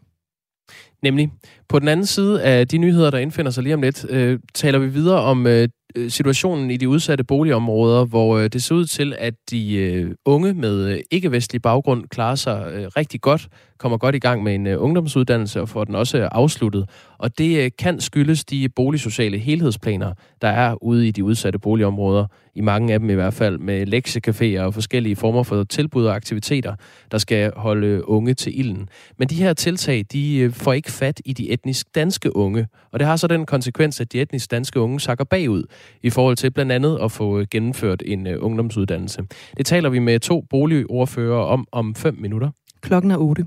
Nemlig. På den anden side af de nyheder, der indfinder sig lige om lidt, øh, taler vi videre om øh, Øh, Øh, situationen i de udsatte boligområder, hvor øh, det ser ud til, at de øh, unge med ikke-vestlig baggrund klarer sig rigtig godt, kommer godt i gang med en ungdomsuddannelse og får den også afsluttet. Og det øh, kan skyldes de boligsociale helhedsplaner, der er ude i de udsatte boligområder i mange af dem i hvert fald, med lektiecaféer og forskellige former for tilbud og aktiviteter, der skal holde unge til ilden. Men de her tiltag, de øh, får ikke fat i de etnisk danske unge, og det har så den konsekvens, at de etnisk danske unge sakker bagud i forhold til blandt andet at få øh, gennemført en ungdomsuddannelse. Det taler vi med to boligordfører om om fem minutter. Klokken er 8.